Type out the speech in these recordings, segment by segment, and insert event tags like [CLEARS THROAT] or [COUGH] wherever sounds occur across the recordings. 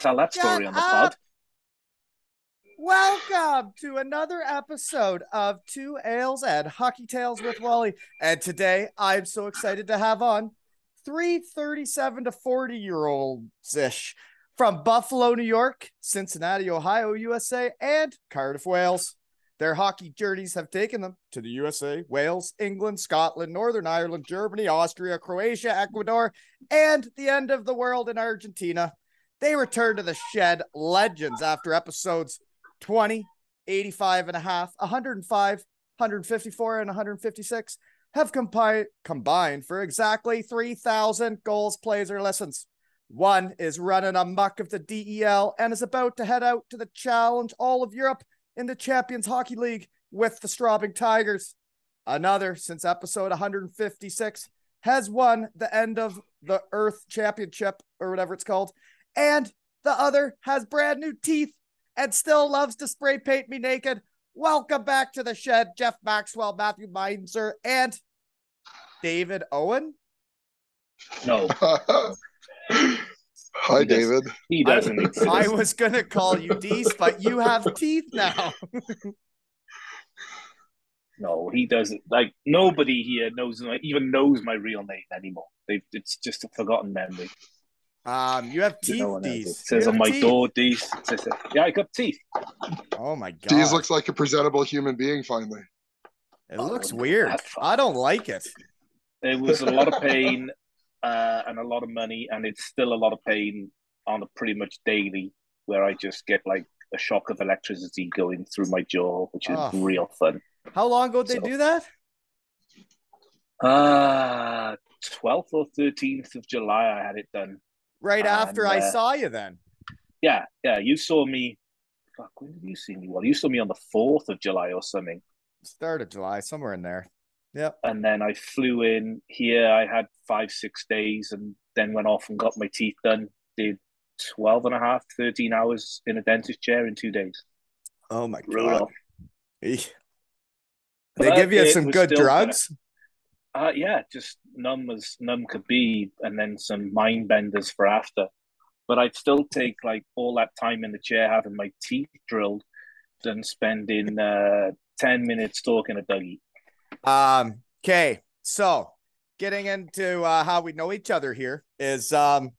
Can't tell that story Shut on the up. pod. Welcome to another episode of Two Ales and Hockey Tales with Wally. And today I'm so excited to have on three 37 to 40 year olds ish from Buffalo, New York, Cincinnati, Ohio, USA, and Cardiff, Wales. Their hockey journeys have taken them to the USA, Wales, England, Scotland, Northern Ireland, Germany, Austria, Croatia, Ecuador, and the end of the world in Argentina. They return to the shed legends after episodes 20, 85 and a half, 105, 154, and 156 have compi- combined for exactly 3,000 goals, plays, or listens. One is running amok of the DEL and is about to head out to the challenge all of Europe in the Champions Hockey League with the Straubing Tigers. Another, since episode 156, has won the end of the Earth Championship or whatever it's called. And the other has brand new teeth and still loves to spray paint me naked. Welcome back to the shed, Jeff Maxwell, Matthew Meinzer, and David Owen. No, [LAUGHS] Hi, He does. David. he doesn't exist. I was gonna call you Dees, but you have teeth now. [LAUGHS] No, he doesn't. Like nobody here knows even knows my real name anymore. They, it's just a forgotten memory. Um, you have teeth, no one knows it. Dees. It says on my teeth. door, Dees. It says, yeah, I got teeth. Oh my god, Deez looks like a presentable human being finally. it looks Oh, weird. I don't like it. It was a lot of pain [LAUGHS] uh, and a lot of money, and it's still a lot of pain on a pretty much daily, where I just get like a shock of electricity going through my jaw, which is Oh. real fun. How long ago did So- they do that? Uh 12th or 13th of July, I had it done. Right after And, I uh, saw you. Then Yeah, yeah. You saw me. Fuck, when did you see me? Well, you saw me on the 4th of July or something. start of July, somewhere in there. Yeah. And then I flew in here. I had five, six days and then went off and got my teeth done. Did 12 and a half, 13 hours in a dentist chair in two days. Oh my god! They But give you some good drugs. Uh, yeah, just numb as numb could be, and then some mind benders for after. But I'd still take like all that time in the chair having my teeth drilled than spending uh, 10 minutes talking to Dougie. Um, okay, so getting into uh, how we know each other here is um,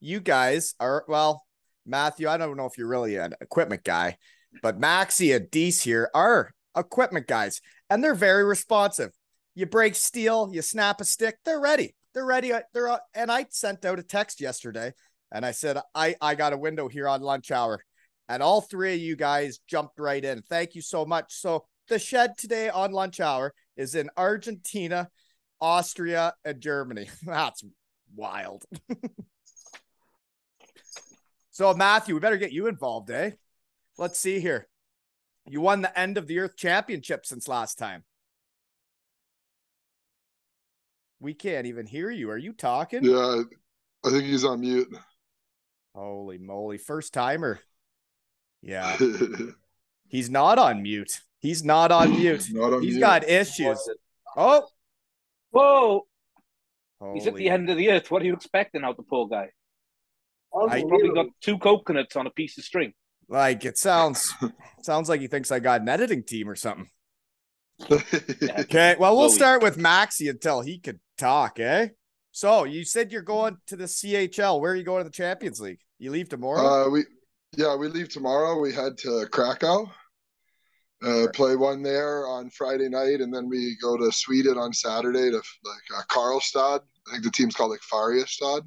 you guys are well, Matthew. I don't know if you're really an equipment guy, but Maxie and Dees here are equipment guys, and they're very responsive. You break steel, you snap a stick, they're ready. They're ready. They're uh, and I sent out a text yesterday, and I said I I got a window here on lunch hour, and all three of you guys jumped right in. Thank you so much. So the shed today on lunch hour is in Argentina, Austria, and Germany. [LAUGHS] That's wild. [LAUGHS] so, Matthew, we better get you involved, eh? Let's see here. You won the end of the Earth Championship since last time. We can't even hear you. Are you talking? Yeah, I think he's on mute. Holy moly. First timer. Yeah. [LAUGHS] He's not on mute. He's not on mute. Not on He's mute. got issues. Oh, Whoa! He's at the end of the earth. What are you expecting out the poor guy? I- probably got two coconuts on a piece of string. Like it sounds sounds like he thinks I got an editing team or something. [LAUGHS] Okay, well we'll start with Maxi until he could talk, eh? So you said you're going to the CHL. Where are you going to the Champions League? You leave tomorrow? uh, we yeah, we leave tomorrow. We head to Krakow, Uh, play one there on Friday night, and then we go to Sweden on Saturday to like uh, Karlstad. I think the team's called like Färjestad.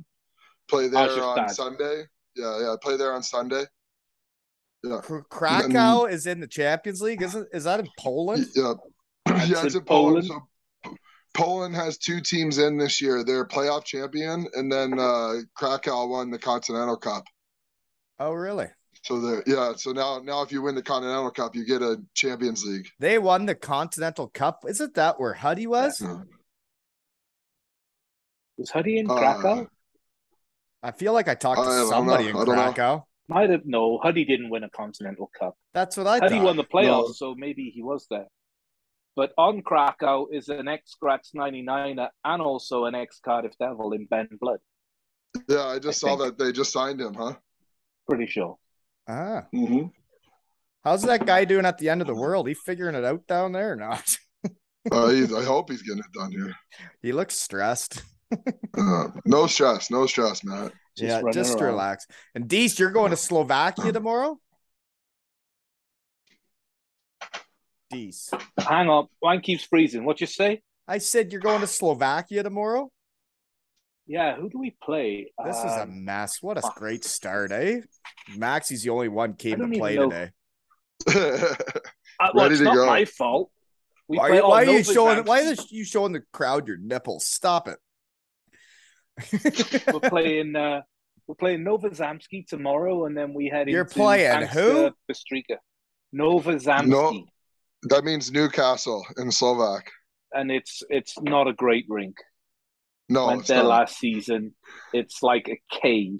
Play there on Sunday. Yeah, yeah. Play there on Sunday. Yeah, Kr- Krakow is in the Champions League, isn't? Is that in Poland? yeah, That's yeah. It's in in Poland. Poland. So Poland has two teams in this year. They're playoff champion, and then uh, Krakow won the Continental Cup. Oh, really? So there, yeah. So now, now if you win the Continental Cup, you get a Champions League. They won the Continental Cup. Isn't that where Huddy was? Yeah. Was Huddy in Uh, Krakow? I feel like I talked I to don't somebody know. in I know. Krakow. Might have no. Huddy didn't win a Continental Cup. That's what I thought. Huddy thought. won the playoffs, No. so maybe he was there. But on Krakow is an ex Graz 99er and also an ex Cardiff Devil in Ben Blood. Yeah, I just I saw think. that they just signed him, huh? Pretty sure. ah, Mm-hmm. how's that guy doing at the end of the world? He figuring it out down there or not? [LAUGHS] Uh, he's, I hope he's getting it done here. he looks stressed. [LAUGHS] Uh, no stress, no stress, Matt. Just yeah, just around. relax. And Dees, you're going to Slovakia tomorrow. Dees, Hang on. Mine keeps freezing. What you say? I said you're going to Slovakia tomorrow. Yeah, who do we play? This is a Um, mess. What a fuck. great start, eh? Maxie's the only one came to play today. [LAUGHS] uh, well, ready it's to not go. my fault. We Why, play- oh, why are you Nova showing? Why are you showing the crowd your nipples? Stop it. we're playing? Uh, we're playing Nova Zamski tomorrow, and then we head You're into playing Banska who? Bystrica. Nova Zamski, No. That means Newcastle in Slovak. and it's it's not a great rink. No, Went it's there not. last season. It's like a cave.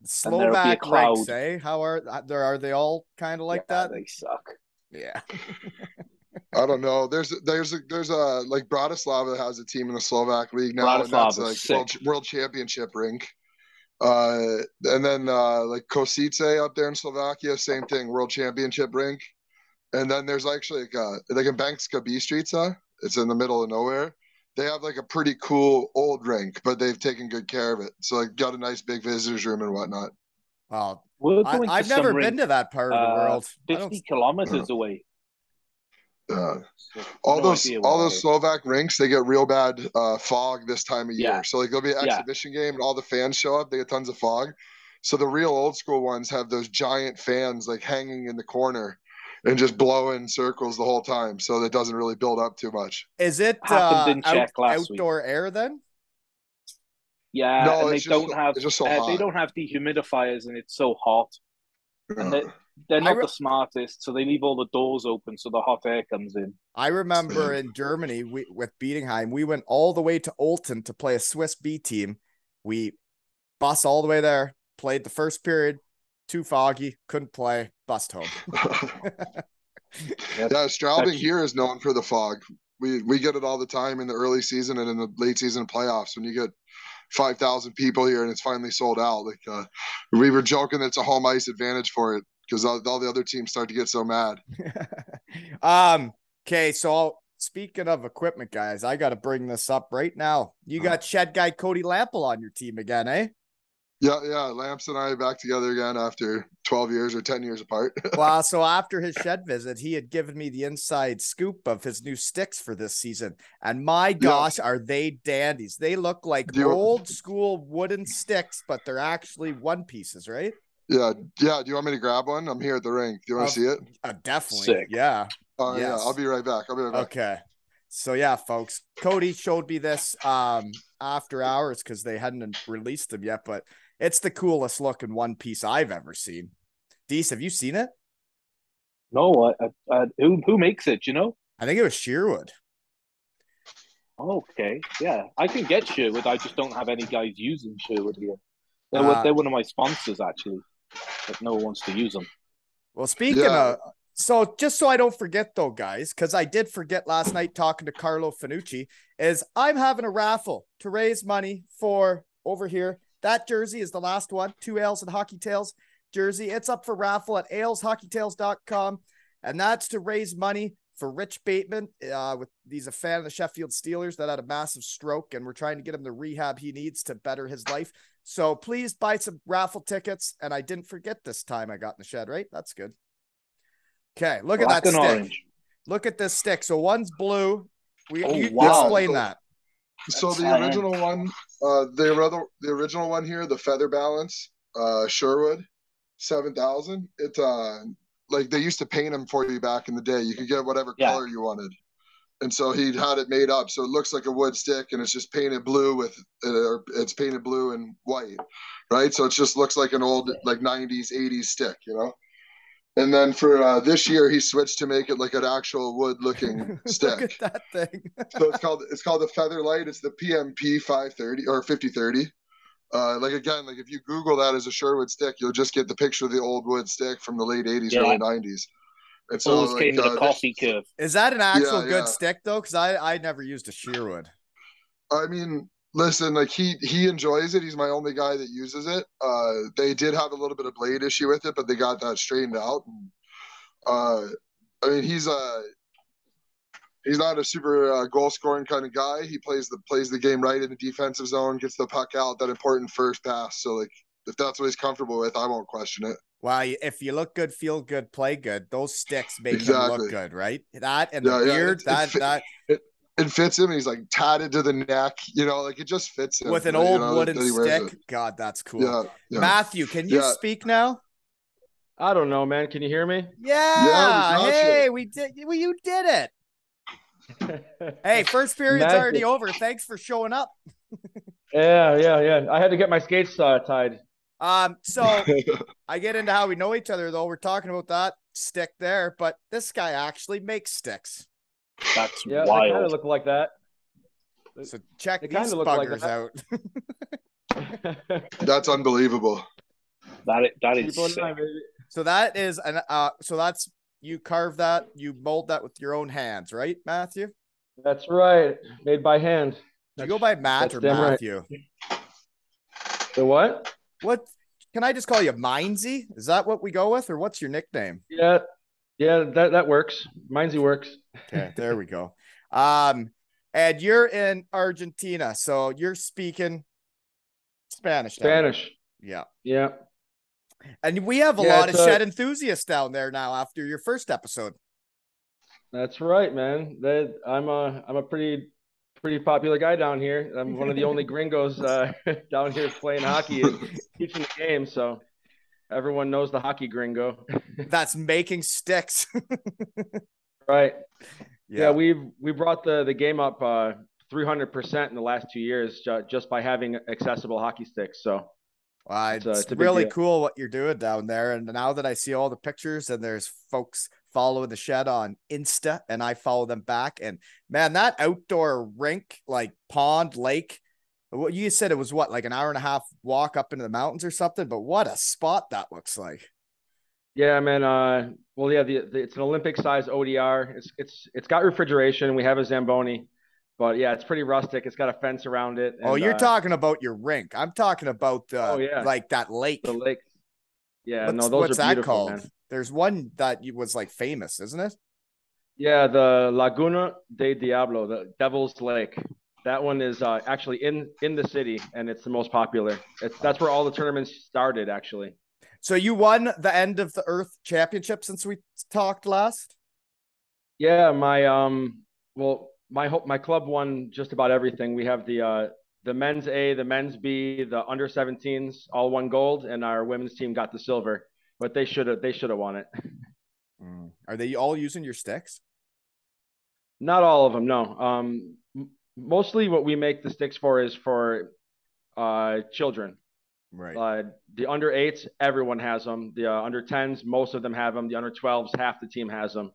And a Slovak cloud. ranks, eh? How are there? Are they all kind of like Yeah, that? They suck. Yeah. [LAUGHS] I don't know. There's there's a, there's a like Bratislava has a team in the Slovak league now, and that's like world, world championship rink. Uh, and then uh, like Kosice up there in Slovakia, same thing, world championship rink. And then there's actually like uh like in Banska Bystrica, it's in the middle of nowhere. They have like a pretty cool old rink, but they've taken good care of it. So like got a nice big visitors room and whatnot. Well, We're I, going to I've never rink, been to that part of the uh, world. Fifty kilometers away. Uh, So all no those all those. Slovak rinks they get real bad uh, fog this time of year. Yeah. So like there'll be an Yeah. exhibition game and all the fans show up. They get tons of fog. So the real old school ones have those giant fans like hanging in the corner and just blowing circles the whole time. So it doesn't really build up too much. Is it uh, in out- Czech last week. outdoor air then? Yeah, No, and they just don't so- have just so uh, they don't have dehumidifiers, and it's so hot. And they, they're not re- the smartest, so they leave all the doors open so the hot air comes in. I remember in Germany we, with Bietigheim, we went all the way to Olten to play a Swiss B team. We bus all the way there, played the first period, too foggy, couldn't play, bust home. [LAUGHS] yeah, Straubing here is known for the fog. We we get it all the time in the early season and in the late season playoffs when you get five thousand people here and it's finally sold out. Like uh, we were joking that it's a home ice advantage for it because all, all the other teams start to get so mad. [LAUGHS] um, okay, so speaking of equipment, guys, I got to bring this up right now. You got shed guy Cody Lampl on your team again, eh? Yeah, yeah. Lamps and I are back together again after twelve years or ten years apart. [LAUGHS] Well, so after his shed visit, he had given me the inside scoop of his new sticks for this season. And my gosh, are they dandies? They look like you- old school wooden sticks, but they're actually one pieces, right? yeah, yeah. Do you want me to grab one? I'm here at the rink. Do you want Oh, to see it? Uh, definitely. Sick. Yeah. Uh, Yeah, I'll be right back. I'll be right back. Okay. So yeah, folks, Cody showed me this um after hours because they hadn't released them yet, but it's the coolest looking one piece I've ever seen. Dees, have you seen it? No, I, I, I, who who makes it? You know? I think it was Sherwood. Okay, yeah, I can get Sherwood. I just don't have any guys using Sherwood here. They're, Uh, they're one of my sponsors actually, but no one wants to use them. Well, speaking Yeah. of, so just so I don't forget though, guys, because I did forget last night talking to Carlo Finucci, is I'm having a raffle to raise money for over here. That jersey is the last one, two Ales and Hockey Tales jersey. It's up for raffle at aleshockeytails.com. And that's to raise money for Rich Bateman. Uh, with he's a fan of the Sheffield Steelers that had a massive stroke, and we're trying to get him the rehab he needs to better his life. So please buy some raffle tickets. And I didn't forget this time I got in the shed, right? That's good. Okay, look at that stick. orange. Look at this stick. So one's blue. We Oh, you wow. explain that. So That's the original one, uh, the other, the original one here, the Feather Balance, uh, Sherwood, seven thousand. It uh, like they used to paint them for you back in the day. You could get whatever Yeah. color you wanted, and so he had it made up. So it looks like a wood stick, and it's just painted blue with, uh, it's painted blue and white, right? So it just looks like an old like '90s, '80s stick, you know. And then for uh, this year, he switched to make it like an actual wood-looking [LAUGHS] stick look at that thing. so it's called it's called the feather light it's the pmp 530 or 5030 uh like again like if you google that as a sherwood stick you'll just get the picture of the old wood stick from the late 80s Yeah. early 90s and so Always like, came to uh, the this- Coffey curve. Is that an actual Yeah, good yeah. stick though? Because I I never used a Sherwood. i mean listen like he he enjoys it he's my only guy that uses it uh they did have a little bit of blade issue with it but they got that straightened out and, uh i mean he's uh He's not a super uh, goal scoring kind of guy. He plays the plays the game right in the defensive zone, gets the puck out, that important first pass. So like if that's what he's comfortable with, I won't question it. Well, if you look good, feel good, play good, those sticks make Exactly. look good, right? That and the Yeah, yeah, beard, it that that It fits him. He's like tatted to the neck, you know, like it just fits him. with an you old know, wooden that he wears stick. it. God, that's cool. Yeah, yeah. Matthew, can you Yeah. speak now? I don't know, man. Can you hear me? Yeah. got you. hey, we did. Well, you did it. [LAUGHS] Hey, first period's Magic. already over. Thanks for showing up. [LAUGHS] Yeah, yeah, yeah. I had to get my skates uh, tied. Um, so [LAUGHS] I get into how we know each other though. We're talking about that stick there, but this guy actually makes sticks. That's Yeah, they kind of wild. look like that. So check They these kinda look like buggers that. out. [LAUGHS] That's unbelievable. That is, that is People sick. and I, baby. So that is an uh so that's you carve that, you mold that with your own hands, right, Matthew? That's right. Made by hand. Do you go by Matt that's or damn right. Matthew? The what? What can I just call you Mindsy? Is that what we go with, or what's your nickname? Yeah, yeah. That that works. Minesy works. Okay, there we go. Um, and you're in Argentina, so you're speaking Spanish. Spanish. Yeah. Yeah. And we have a Yeah, lot of a- shed enthusiasts down there now after your first episode. That's right, man. That I'm a I'm a pretty pretty popular guy down here. I'm one of the only [LAUGHS] gringos uh, [LAUGHS] down here playing hockey and teaching the game, so everyone knows the hockey gringo. [LAUGHS] That's making sticks. [LAUGHS] right. Yeah, we've we brought the the game up uh 300% in the last 2 years ju- just by having accessible hockey sticks. So, Wow, It's it's really cool what you're doing down there. And now that I see all the pictures and there's folks following the shed on Insta and I follow them back. And man, that outdoor rink, like pond, lake, what you said it was what, like an hour and a half walk up into the mountains or something, but what a spot that looks like. yeah, man uh well yeah, the, the it's an Olympic size ODR. It's it's it's got refrigeration. We have a Zamboni. But yeah, it's pretty rustic. It's got a fence around it. oh, you're uh, talking about your rink. I'm talking about the Oh, yeah. like that lake. the lake. Yeah, what's no, those what's are that beautiful, called? man. There's one that was like famous, isn't it? Yeah, the Laguna de Diablo, the Devil's Lake. That one is uh, actually in in the city, and it's the most popular. It's that's where all the tournaments started, actually. So you won the end of the Earth Championship since we talked last. Yeah, my um, well, my hope my club won just about everything. We have the uh, the men's A, the men's B, the under 17s all won gold, and our women's team got the silver. But they should have they should have won it. Are they all using your sticks? Not all of them, no. Um, mostly what we make the sticks for is for uh children. Right. Uh, the under eights, everyone has them. The uh, under tens, most of them have them. The under twelves, half the team has them.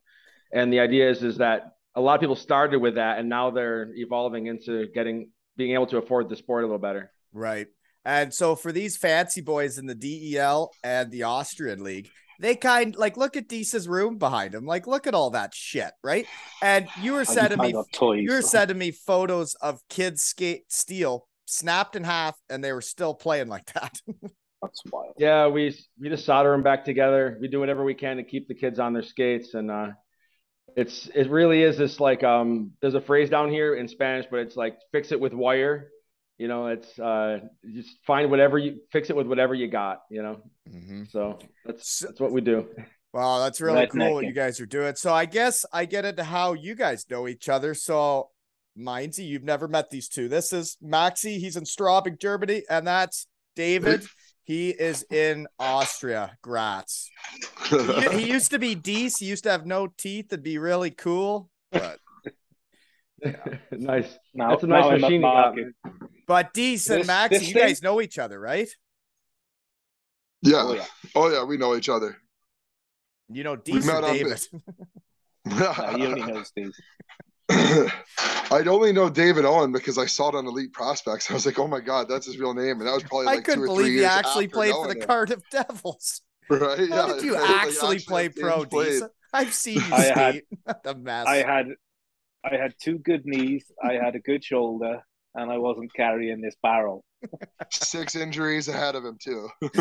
And the idea is is that a lot of people started with that, and now they're evolving into getting being able to afford the sport a little better. Right. And so for these fancy boys in the DEL and the Austrian league, they kind like look at Deesa's room behind him. Like, look at all that shit, right? And you were I- sending me toys. you were sending me photos of kids skate steel snapped in half and they were still playing like that. [LAUGHS] That's wild. Yeah, we we just solder them back together. We do whatever we can to keep the kids on their skates, and uh, it's it really is this like um there's a phrase down here in Spanish, but it's like fix it with wire. You know, it's uh just find whatever you fix it with whatever you got. You know, mm-hmm. so that's that's what we do. Wow, that's really cool what you guys are doing. So I guess I get into how you guys know each other. So Mindsy, you've never met these two. This is Maxi, he's in Straubing, Germany, and that's David. He is in Austria, Graz. He, he used to be Dees. He used to have no teeth and be really cool. But [LAUGHS] nice. Now, That's a nice now I'm at machine you got, but Dees and This- Maxi, this you thing- guys know each other, right? yeah. Oh, yeah. Oh yeah, we know each other. You know Dees and up David. No, [LAUGHS] he only knows these. [LAUGHS] I'd only know David Owen because I saw it on Elite Prospects. I was like, oh my god, that's his real name, and that was probably I like two couldn't or believe you years actually played for the him. Cardiff Devils. Right? How yeah, did you it was, like, actually play pro, games I've seen you I had- the mess. I had, I had two good knees. I had a good shoulder, and I wasn't carrying this barrel. Six injuries ahead of him too. [LAUGHS] [LAUGHS]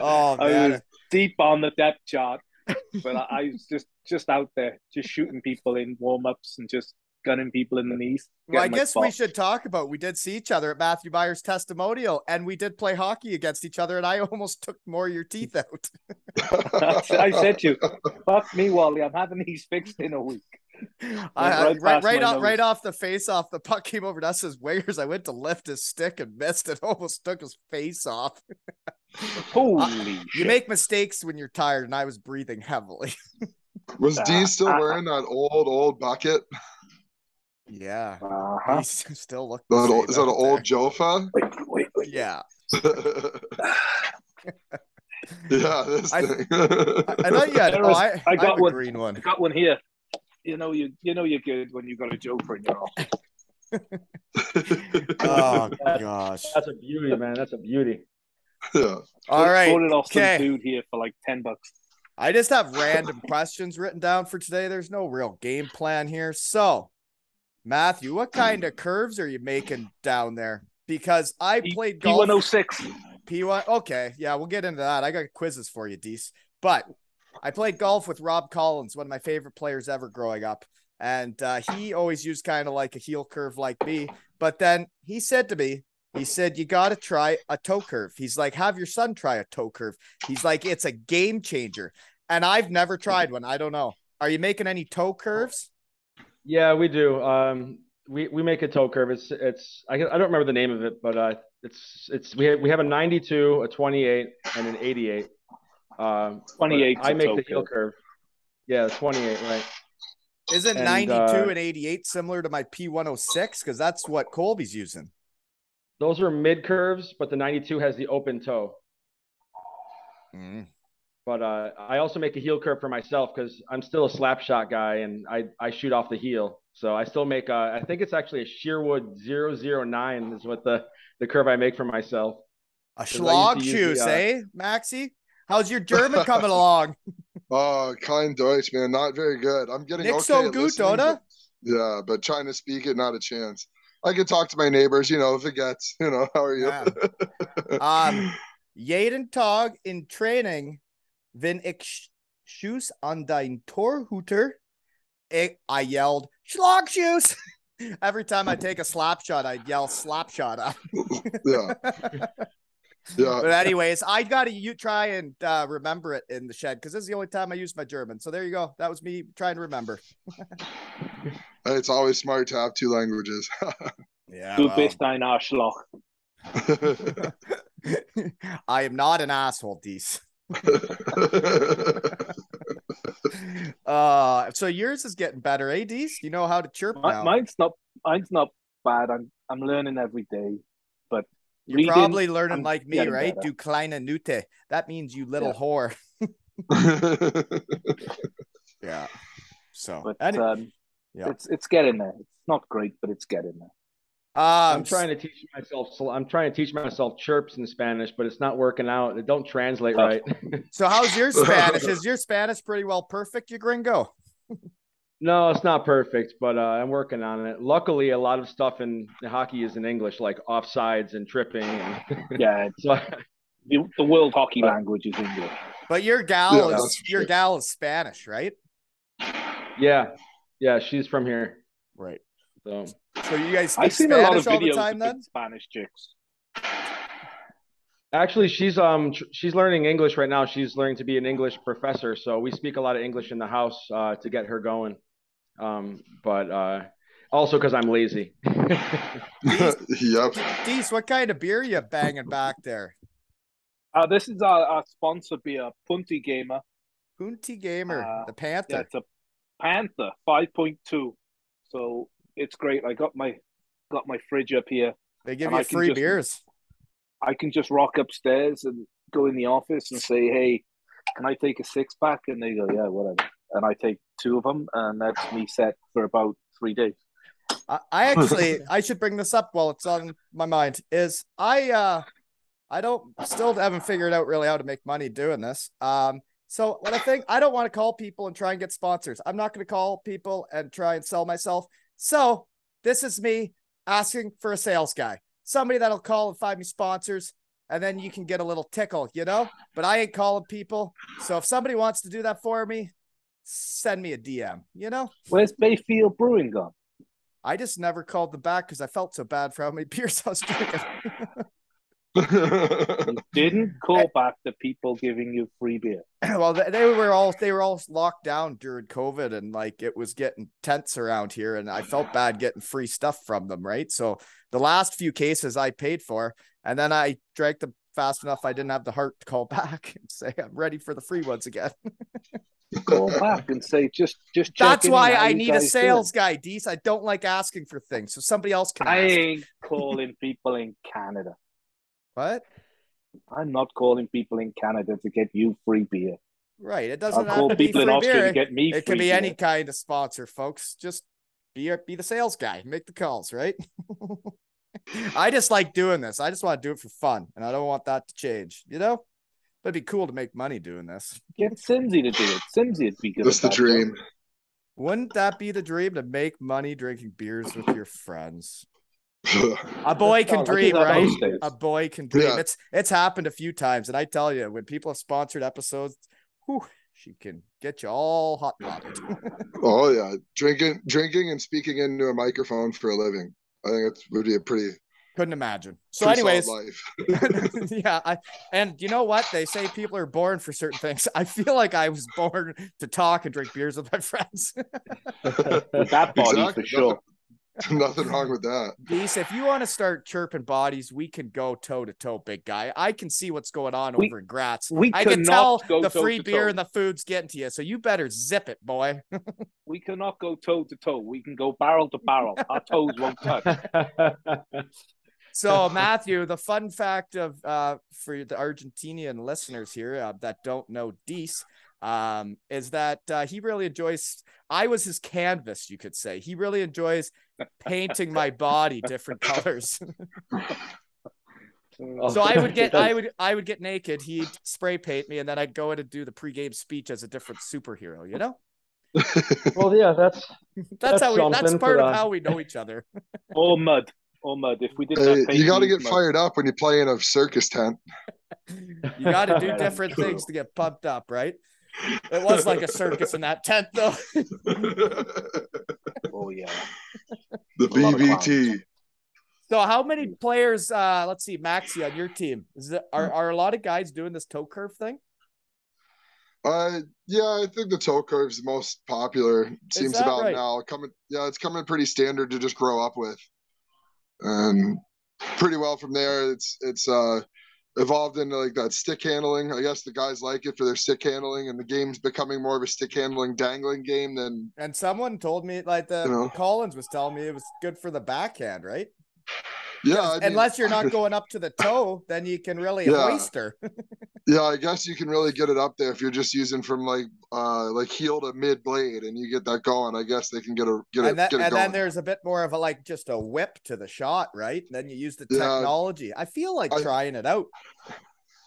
oh man. I was deep on the depth chart, but I, I was just just out there, just shooting people in warm ups and just gunning people in the knees. Well, I guess we should talk about. We did see each other at Matthew Byers' testimonial, and we did play hockey against each other, and I [LAUGHS] almost took more of your teeth out. [LAUGHS] I said to you, "Fuck me, Wally. I'm having these fixed in a week." I, right right, right, off, nose. right off the face off, the puck came over to us as wingers. I went to lift his stick and missed it. [LAUGHS] Almost took his face off. Holy You shit! make mistakes when you're tired, and I was breathing heavily. Was D still wearing that old old bucket? Yeah, Uh-huh. he [LAUGHS] still look. That old, is that an old Jofa? Wait, wait, wait. Yeah, [LAUGHS] yeah, this I- thing. I, I thought you had. [LAUGHS] There Oh, I, I I got have a one. green one. I got one here. You know you you know you're good when you got a joker in your office. Oh gosh. That's a beauty, man. That's a beauty. yeah. All right. Bought it off some Okay. dude here for like ten bucks. I just have random questions written down for today. There's no real game plan here. So, Matthew, what kind of curves are you making down there? Because I played golf. P106. P1. Okay. Yeah, we'll get into that. I got quizzes for you, Dees. But I played golf with Rob Collins, one of my favorite players ever growing up. And uh, he always used kind of like a heel curve like me. But then he said to me, he said, You got to try a toe curve. He's like, Have your son try a toe curve. He's like, It's a game changer. And I've never tried one. I don't know. Are you making any toe curves? Yeah, we do. Um, we we make a toe curve. It's it's I, I don't remember the name of it, but uh, it's it's we have, we have a 92, a 28, and an 88. Um, but 28 's I a make toe the heel curve. curve. Yeah, 28, right? Isn't And, 92 uh, and 88 similar to my P106? Because that's what Colby's using. Those are mid curves, but the 92 has the open toe. Mm. But uh, I also make a heel curve for myself because I'm still a slap shot guy and I, I shoot off the heel. So I still make a, I think it's actually a Sherwood 009 is what the, the curve I make for myself. A 'Cause I schlag used to use shoes, the, uh, eh, Maxi? How's your German coming [LAUGHS] along? Oh, kind Deutsch, man. Not very good. I'm getting Nicht okay so at gut, listening, but- Yeah, but trying to speak it, not a chance. I can talk to my neighbors, you know, if it gets, you know, how are you? Yeah. [LAUGHS] Um, jeden Tog in Training, wenn ich sch- Schuss an dein Torhüter, ich, I yelled, Schlagschuss! [LAUGHS] Every time I take a slap shot, I'd yell slap shot [LAUGHS] yeah. [LAUGHS] Yeah. But anyways, I gotta you try and uh, remember it in the shed because this is the only time I use my German. So there you go. That was me trying to remember. It's always smart to have two languages. Yeah. Du bist ein Arschloch. I am not an asshole, Dees. [LAUGHS] Uh, so yours is getting better, eh, Dees? You know how to chirp Mi- now. Mine's not mine's not bad. I'm I'm learning every day. But You're reading, probably learning I'm like me, right? better. Du kleine Nute. That means you little Yeah. whore. [LAUGHS] Yeah. So, but um, yeah. it's it's getting there. It's not great, but it's getting there. Um, I'm trying to teach myself, I'm trying to teach myself chirps in Spanish, but it's not working out. It don't translate Tough. right. [LAUGHS] So, how's your Spanish? Is your Spanish pretty well perfect, you gringo? No, it's not perfect, but uh, I'm working on it. Luckily, a lot of stuff in hockey is in English, like offsides and tripping. And [LAUGHS] Yeah, it's, so the, the world hockey language is English. But your gal Yeah, is your sure. gal is Spanish, right? yeah, yeah, she's from here. Right. So So you guys I've speak seen a lot Spanish of all the time then? Spanish chicks. Actually, she's um tr- she's learning English right now. She's learning to be an English professor, so we speak a lot of English in the house uh, to get her going. Um, but uh, also because I'm lazy. [LAUGHS] yep. Dees, what kind of beer you banging back there? Uh, this is our, our sponsor beer, Puntigamer. Punty Gamer, Uh, the Panther. Yeah, it's a Panther 5.2. So it's great. I got my got my fridge up here. they give you I free just- beers. I can just rock upstairs and go in the office and say, "Hey, can I take a six pack?" And they go, "Yeah, whatever." And I take two of them, and that's me set for about three days. I, I actually I should bring this up while it's on my mind. Is I uh I don't still haven't figured out really how to make money doing this. Um so what I think I don't want to call people and try and get sponsors. I'm not gonna call people and try and sell myself. So this is me asking for a sales guy. Somebody that'll call and find me sponsors, and then you can get a little tickle, you know? But I ain't calling people. So if somebody wants to do that for me, send me a DM, you know? Where's Bayfield Brewing gone? I just never called them back because I felt so bad for how many [LAUGHS] beers I was drinking. [LAUGHS] You [LAUGHS] didn't call back the people giving you free beer. [CLEARS THROAT] well, they, were all they were all locked down during COVID, and like it was getting tense around here, and I felt bad getting free stuff from them, right? So the last few cases I paid for, and then I drank them fast enough. I didn't have the heart to call [LAUGHS] back and say I'm ready for the free ones again. [LAUGHS] Call back and say, just, just. That's why I need a sales guy, Dees. I don't like asking for things, so somebody else can. I ask. ain't calling people in Canada. What? I'm not calling people in Canada to get you free beer. Right. It doesn't have call to be people in Austria beer. to get me. it can be beer. any kind of sponsor, folks. Just be a, be the sales guy, make the calls, right? [LAUGHS] I just like doing this. I just want to do it for fun, and I don't want that to change. You know, but it'd be cool to make money doing this. Get Simsy to do it. Simsy would be good. That's the that, though. dream. Wouldn't that be the dream to make money drinking beers with your friends? [LAUGHS] A boy can I do dream, right? A boy can dream. Yeah. It's it's happened a few times, and I tell you, when people have sponsored episodes, whew, she can get you all hot bottled. [LAUGHS] oh yeah, drinking, drinking, and speaking into a microphone for a living. I think it would be a pretty, Couldn't imagine. So, anyways, life. [LAUGHS] yeah, I and you know what they say people are born for certain things. I feel like I was born to talk and drink beers with my friends. That body Exactly. for sure. [LAUGHS] [LAUGHS] Nothing wrong with that. Geese, if you want to start chirping bodies, we can go toe to toe, big guy. I can see what's going on We- over in Graz. we I can cannot tell go the free beer and the food's getting to you, so you better zip it, boy. [LAUGHS] We cannot go toe to toe. We can go barrel to barrel. Our toes won't touch. So, Matthew, the fun fact of uh, for the Argentinian listeners here uh, that don't know Dees um, is that uh, he really enjoys. I was his canvas, you could say. He really enjoys painting my body different [LAUGHS] colors. [LAUGHS] [LAUGHS] so I would get, I would, I would get naked. He'd spray paint me, and then I'd go in and do the pregame speech as a different superhero. You know, well, yeah, that's that's, That's how we. That's part for of the- how we know each other. Or mud. Or mud. If we didn't Hey, you got to get mud. fired up when you play in a circus tent. You got to do different things to get pumped up, right? It was like a circus in that tent, though. [LAUGHS] Oh yeah. The BBT. So, how many players? uh Let's see, Maxi on your team. Is it are are a lot of guys doing this toe curve thing? Uh, yeah, I think the toe curve's the most popular. Seems about right? now. Coming, yeah, it's coming pretty standard to just grow up with, and pretty well from there. It's it's uh evolved into like that stick handling. I guess the guys like it for their stick handling, and the game's becoming more of a stick handling dangling game than And someone told me, like the You know. Collins was telling me, it was good for the backhand, right? Yeah. I mean- Unless you're not [LAUGHS] going up to the toe, then you can really Yeah. hoist her. [LAUGHS] Yeah, I guess you can really get it up there if you're just using from like uh like heel to mid blade, and you get that going. I guess they can get a get it and then, get it and going. then there's a bit more of a like just a whip to the shot, right? Then you use the Yeah. technology. I feel like I- trying it out.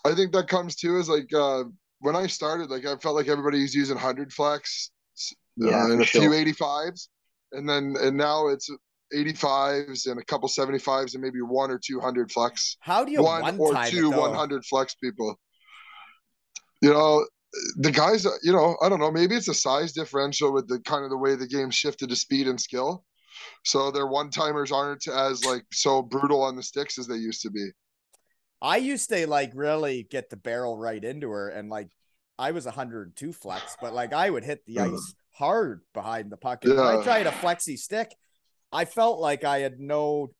I think that comes too is like uh when I started, like I felt like everybody was using hundred flex Yeah, uh, and for a few eighty fives, and then and now it's eighty fives and a couple seventy fives and maybe one or two hundred flex, How do you one, or two one hundred flex people. You know, the guys. You know, I don't know. Maybe it's a size differential with the kind of the way the game shifted to speed and skill. So their one timers aren't as like so brutal on the sticks as they used to be. I used to like really get the barrel right into her, and like I was 102 flex, but like I would hit the ice hard behind the puck. And when I tried a flexi stick, I felt like I had no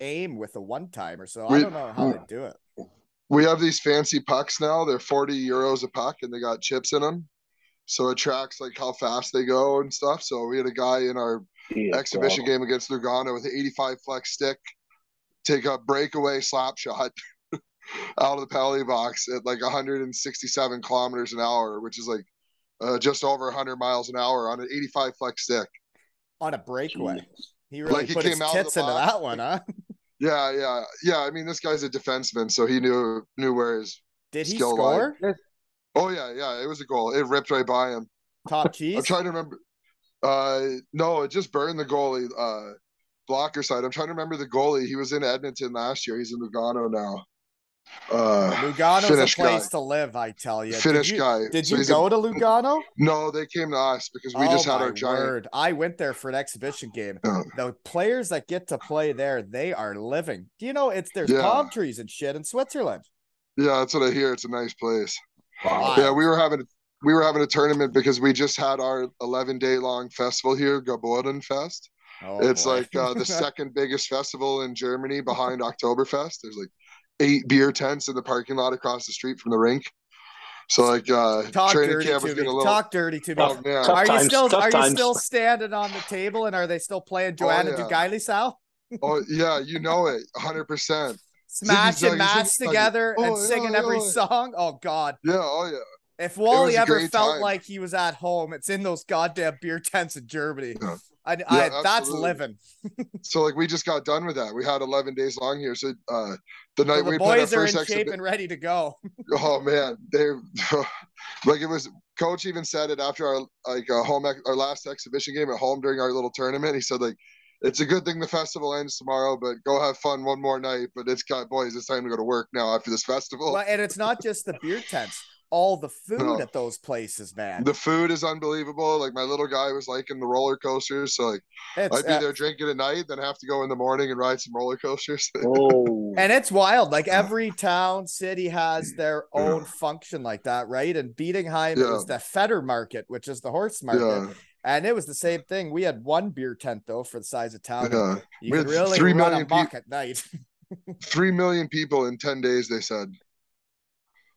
aim with a one timer, so I don't know how to do it. We have these fancy pucks now. They're 40 euros a puck and they got chips in them. So it tracks like how fast they go and stuff. So we had a guy in our Dear exhibition God. game against Lugano with an 85 flex stick, take a breakaway slap shot [LAUGHS] out of the penalty box at like 167 kilometers an hour, which is like uh, just over 100 miles an hour on an 85 flex stick. On a breakaway. Jesus. He really Like, he put his came out tits into that one, huh? [LAUGHS] Yeah, yeah, yeah. I mean, this guy's a defenseman, so he knew knew where his. Did he Skill score? Oh yeah, yeah. It was a goal. It ripped right by him. Top [LAUGHS] cheese. I'm trying to remember. Uh, no, it just burned the goalie. Uh, blocker side. I'm trying to remember the goalie. He was in Edmonton last year. He's in Lugano now. Uh, Lugano's a place guy. to live, I tell you. Finnish did you, guy. Did So you a- go to Lugano? no, they came to us because we oh just had our giant. word! I went there for an exhibition game. Yeah. The players that get to play there, they are living. Do you know it's there's Yeah. palm trees and shit in Switzerland? Yeah, that's what I hear. It's a nice place. Wow. Yeah, we were having we were having a tournament because we just had our 11 day long festival here, Gäuboden Fest. Oh, it's boy. like uh, the [LAUGHS] second biggest festival in Germany behind Oktoberfest. There's like eight beer tents in the parking lot across the street from the rink. So like uh talk training dirty camp to was me. getting a little Talk dirty to me. oh man. Tough Are you still tough are you still standing on the table and are they still playing Joanna yeah. Dugaili Sal? Oh [LAUGHS] yeah, you know it, hundred percent. Smashing Ziggy, mats ziggy, together and oh, yeah, singing every yeah. song. Oh God. Yeah, oh yeah. If Wally ever felt time. like he was at home, it's in those goddamn beer tents in Germany. Yeah. I, I, that's living. [LAUGHS] So like we just got done with that. We had eleven days long here. So uh the night So the we played our boys are in shape and ready to go. [LAUGHS] Oh man, they're [LAUGHS] like it was. Coach even said it after our like uh, home our last exhibition game at home during our little tournament. He said like, it's a good thing the festival ends tomorrow, but go have fun one more night. But it's got boys, it's time to go to work now after this festival. Well, and it's not just the beer tents, all the food No. at those places, man. The food is unbelievable. Like my little guy was liking the roller coasters, so like It's, I'd be uh, there drinking at night, then have to go in the morning and ride some roller coasters. [LAUGHS] Oh, and it's wild. Like [LAUGHS] every town, city has their own function like that, right? And Bietigheim it Yeah. was the Fetter Market, which is the horse market. yeah, And it was the same thing. We had one beer tent though for the size of town. yeah. You We could really three run million amok at night. [LAUGHS] Three million people in ten days. They said.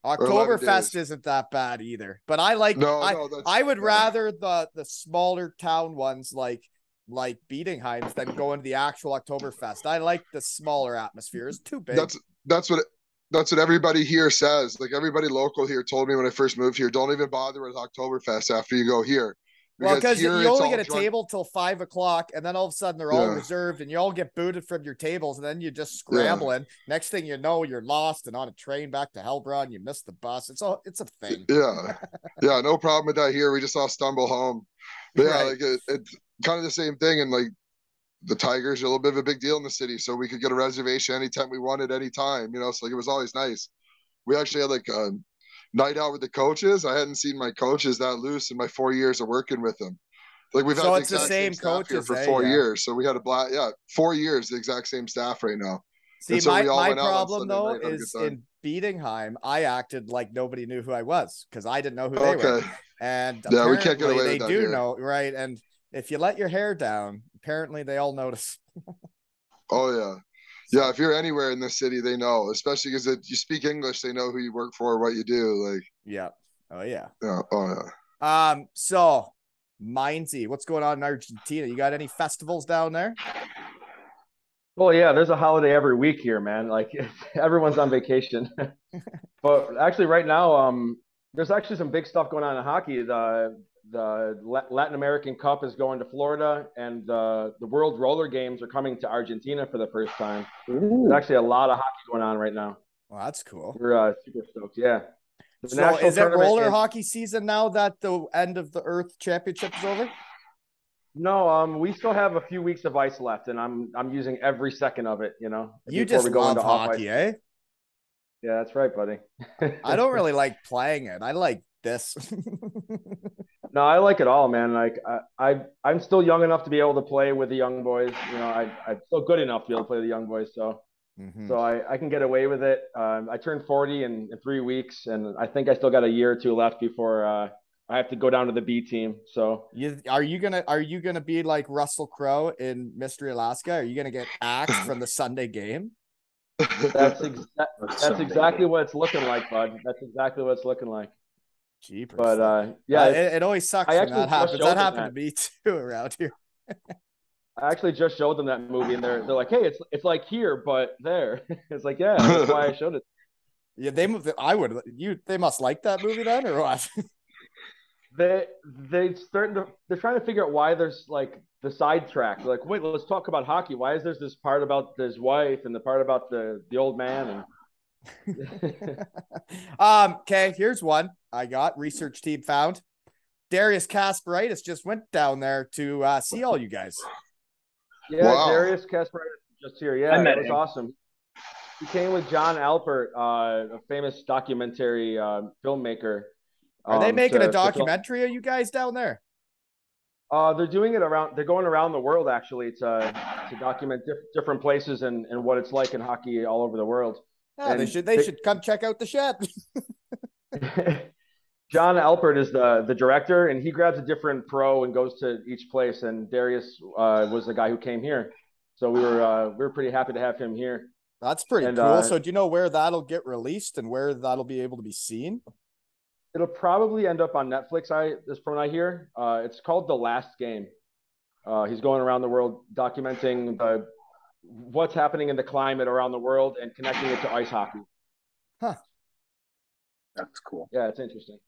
11 Oktoberfest isn't that bad either. But I like No, I, no, I would rather the the smaller town ones like like Bietigheim than going to the actual Oktoberfest. I like the smaller atmosphere. It's too big. That's that's what that's what everybody here says. Like everybody local here told me when I first moved here, don't even bother with Oktoberfest after you go here. Well, because you only get a table till five o'clock, and then all of a sudden they're all reserved, and you all get booted from your tables, and then you're just scrambling. Next thing you know, you're lost and on a train back to Heilbronn. You missed the bus. It's all it's a thing. Yeah, [LAUGHS] yeah, no problem with that here. We just all stumble home. But yeah, Right. like it, it's kind of the same thing. And like the Tigers are a little bit of a big deal in the city, so we could get a reservation anytime we wanted, anytime. You know, so like it was always nice. We actually had like a night out with the coaches. I hadn't seen my coaches that loose in my four years of working with them. Like we've So had it's the exact same staff here coaches, for eh? four Yeah. years. So we had a black, yeah, four years, the exact same staff right now. See, so my, my went out on problem though night, had a good is in Bietigheim, I acted like nobody knew who I was because I didn't know who they were. And Yeah, we can't get away they do here. know, right? And if you let your hair down, apparently they all notice. [LAUGHS] Oh yeah. Yeah, if you're anywhere in this city, they know, especially because you speak English, they know who you work for, what you do. Like, Yeah. Oh yeah. yeah, oh yeah. Um, so Mindsy, what's going on in Argentina? You got any festivals down there? Well, yeah, there's a holiday every week here, man. Like [LAUGHS] everyone's on vacation. [LAUGHS] but actually, right now, um, there's actually some big stuff going on in hockey. The the Latin American Cup is going to Florida, and the the World Roller Games are coming to Argentina for the first time. Ooh. There's actually a lot of hockey going on right now. Well, that's cool. We're uh, super stoked. Yeah. The So is it roller is- hockey season now that the end of the Earth Championship is over? No, um, we still have a few weeks of ice left, and I'm I'm using every second of it. You know, You just we go love into hockey, eh? Yeah, that's right, buddy. I don't [LAUGHS] really like playing it. I like this. [LAUGHS] No, I like it all, man. Like I, I, I'm still young enough to be able to play with the young boys. You know, I, I'm still good enough to be able to play with the young boys. So Mhm. So I, I can get away with it. Um, I turned 40 in, in three weeks, and I think I still got a year or two left before uh, I have to go down to the B team. So You are you gonna are you gonna be like Russell Crowe in Mystery Alaska? Are you gonna get axed from the Sunday game? that's ex- that- that's exactly what it's looking like, bud. That's exactly what it's looking like. Jeepers. But uh, yeah, yeah, it, it always sucks I when that happens. That happened to me [LAUGHS] too around here. I actually just showed them that movie, and they're they're like, "Hey, it's it's like here, but there." [LAUGHS] it's like, yeah, that's why I showed it. [LAUGHS] Yeah, they moved. I would. You. They must like that movie then, or what? They they starting to they're trying to figure out why there's like the sidetrack. Like, wait, let's talk about hockey. Why is there this part about his wife and the part about the the old man and [LAUGHS] um. Okay. Here's one I got. Research team found. Darius Kasparaitis just went down there to uh, see all you guys. Yeah, Wow. Darius Kasparaitis just here. Yeah, I that met was him. awesome. He came with John Alpert, uh, a famous documentary uh, filmmaker. Are they um, making to- a documentary of you guys down there? Uh, they're doing it around. They're going around the world actually to to document diff- different places and, and what it's like in hockey all over the world. Yeah, they should. They they- should come check out the shed. [LAUGHS] [LAUGHS] John Alpert is the the director, and he grabs a different pro and goes to each place. And Darius uh, was the guy who came here, so we were uh, we were pretty happy to have him here. That's pretty And, cool. uh, so, do you know where that'll get released and where that'll be able to be seen? It'll probably end up on Netflix. I this from what I hear. Uh, it's called The Last Game. Uh, he's going around the world documenting the what's happening in the climate around the world and connecting it to ice hockey. Huh. That's cool. Yeah, it's interesting. [LAUGHS]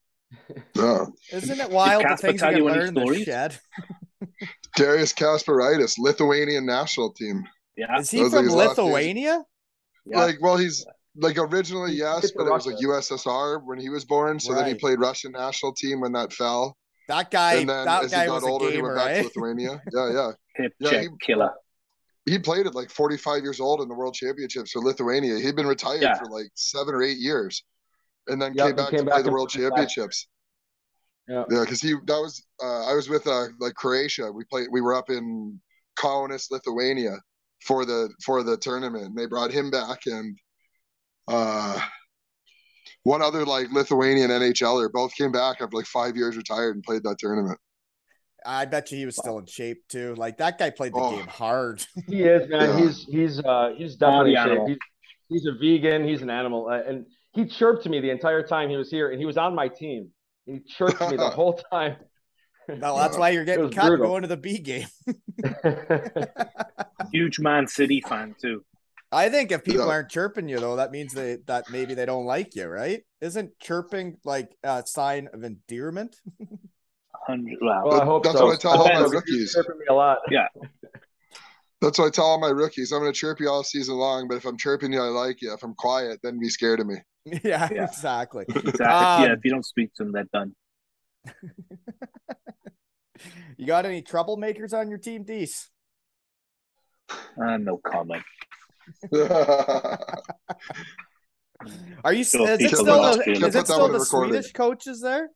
Yeah. Isn't it wild the Casper things you tell can you learn in the shed? [LAUGHS] Darius Kasparaitis, Lithuanian national team. Yeah. Is he Those from his last names. Lithuania? yeah. Like, well, he's like originally yes, played for but it was like USSR when he was born. So then he played Russian national team when that fell, That guy. and then That as guy he got was a older, he gamer, went back right? to eh? Lithuania. Yeah, yeah. [LAUGHS] Hip Yeah, check he- killer. He played at like 45 years old in the World Championships for Lithuania. He'd been retired Yeah. for like seven or eight years, and then Yep, came back came to back play the World. Championships. Yeah. Yeah, because he that was uh, I was with uh, like Croatia. We played. We were up in Kaunas, Lithuania, for the for the tournament. And they brought him back and uh, one other like Lithuanian NHLer. Both came back after like five years retired and played that tournament. I bet you he was still in shape too. Like that guy played the Oh. game hard. [LAUGHS] He is man. He's he's uh he's definitely in shape. He's, he's a vegan. He's an animal, uh, and he chirped to me the entire time he was here, and he was on my team. He chirped to me the [LAUGHS] whole time. No, that's why you're [LAUGHS] getting was cut brutal. going to the B game. Huge Man City fan too. I think if people aren't chirping you though, that means they that maybe they don't like you, right? Isn't chirping like a sign of endearment? Hundred. Wow. well, I hope That's so. what I tell all my rookies. chirping me a lot. Yeah. [LAUGHS] That's what I tell all my rookies. I'm going to chirp you all season long, but if I'm chirping you, I like you. If I'm quiet, then be scared of me. [LAUGHS] yeah, Yeah. exactly. Exactly. Um, yeah. If you don't speak to them, they're done. [LAUGHS] You got any troublemakers on your team, Dees? Uh, no comment. Are you? Is it still the, is it still the recorded. Swedish coaches there?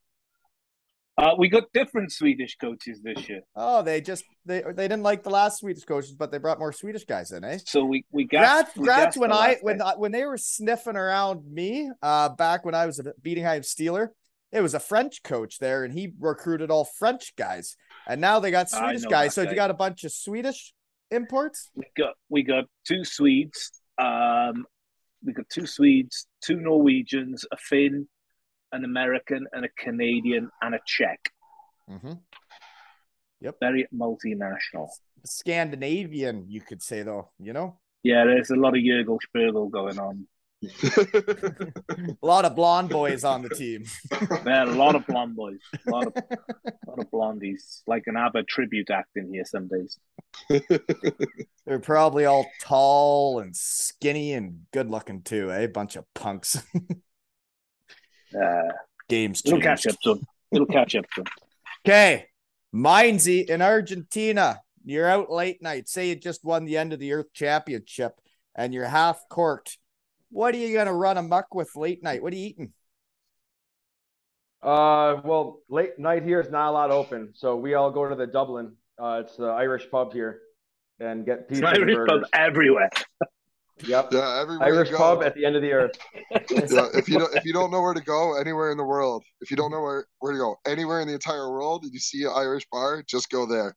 Uh, we got different Swedish coaches this year, Oh, they just they they didn't like the last Swedish coaches, but they brought more Swedish guys in, eh? so we we got. Grats, we grats when I when. I, when they were sniffing around me, uh, back when I was a Bietigheim Steeler, it was a French coach there, and he recruited all French guys, and now they got Swedish guys. So guy. you got a bunch of Swedish imports. we got we got two Swedes. Um, we got two Swedes, two Norwegians, a Finn, an American, and a Canadian, and a Czech. Mm-hmm. Yep. Very multinational. Scandinavian, you could say though. You know, Yeah, there's a lot of Jurgel Spurgel going on. [LAUGHS] a lot of blonde boys on the team. [LAUGHS] There are a lot of blonde boys, a lot of, a lot of blondies. Like an ABBA tribute act in here some days. [LAUGHS] They're probably all tall and skinny and good looking too, eh? Bunch of punks. Uh, Games it'll changed. catch up soon. It'll catch up soon. [LAUGHS] Okay. Mindsy in Argentina. You're out late night. Say you just won the end of the earth championship and you're half corked. What are you gonna run amuck with late night? What are you eating? Uh, well, late night here is not a lot open, so we all go to the Dublin. Uh, it's the Irish pub here, and get pizza and Irish burgers. pub everywhere. Yep. Yeah, everywhere Irish go. pub at the end of the earth. [LAUGHS] yeah, if you don't if you don't know where to go anywhere in the world, if you don't know where where to go anywhere in the entire world, and you see an Irish bar, just go there.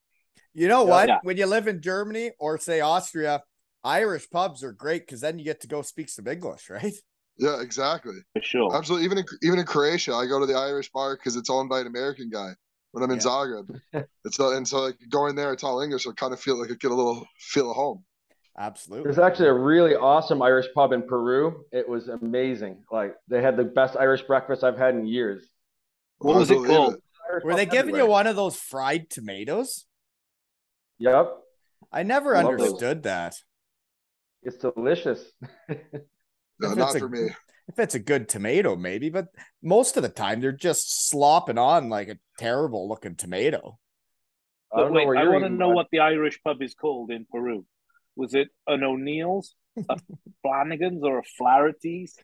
You know what? Yeah. When you live in Germany or say Austria, Irish pubs are great because then you get to go speak some English, right? Yeah, exactly. For sure. Absolutely. Even in even in Croatia, I go to the Irish bar because it's owned by an American guy. When I'm in Yeah. Zagreb, [LAUGHS] it's uh, and so like going there, it's all English. So I kind of feel like I get a little feel at home. Absolutely. There's actually a really awesome Irish pub in Peru. It was amazing. Like they had the best Irish breakfast I've had in years. What was it called? Were they giving you one of those fried tomatoes? Yep. I never Love those. understood that. It's delicious. [LAUGHS] No, If not it's a- for me. If it's a good tomato, maybe, but most of the time they're just slopping on like a terrible looking tomato. I don't know wait, where I you're want to know bud. what the Irish pub is called in Peru. Was it an O'Neill's, a [LAUGHS] Flanagan's, or a Flaherty's,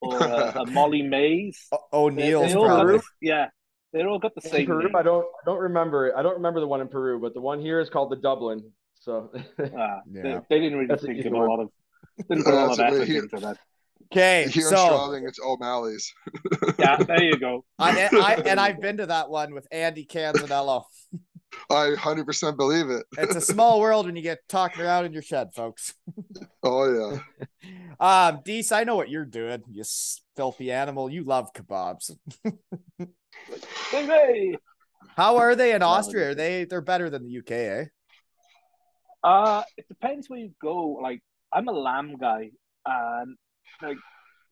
or a, a Molly [LAUGHS] Mays? O- They, O'Neill's they all got yeah, they all got the in same Peru. name. I don't I don't remember it. I don't remember the one in Peru, but the one here is called the Dublin. So [LAUGHS] Ah, Yeah. they, they didn't really That's think easy of a one. lot of didn't put a lot of effort here- into that. Okay, Here in so Straubing, it's O'Malley's. Yeah, there you go. I, I and I've been to that one with Andy Canzanello. I hundred percent believe it. [LAUGHS] It's a small world when you get talking around in your shed, folks. [LAUGHS] Oh yeah. Um, Dees, I know what you're doing, you filthy animal. You love kebabs. Hey, hey. How are they in Austria? Are they they're better than the UK, eh? Uh, it depends where you go. Like, I'm a lamb guy, and like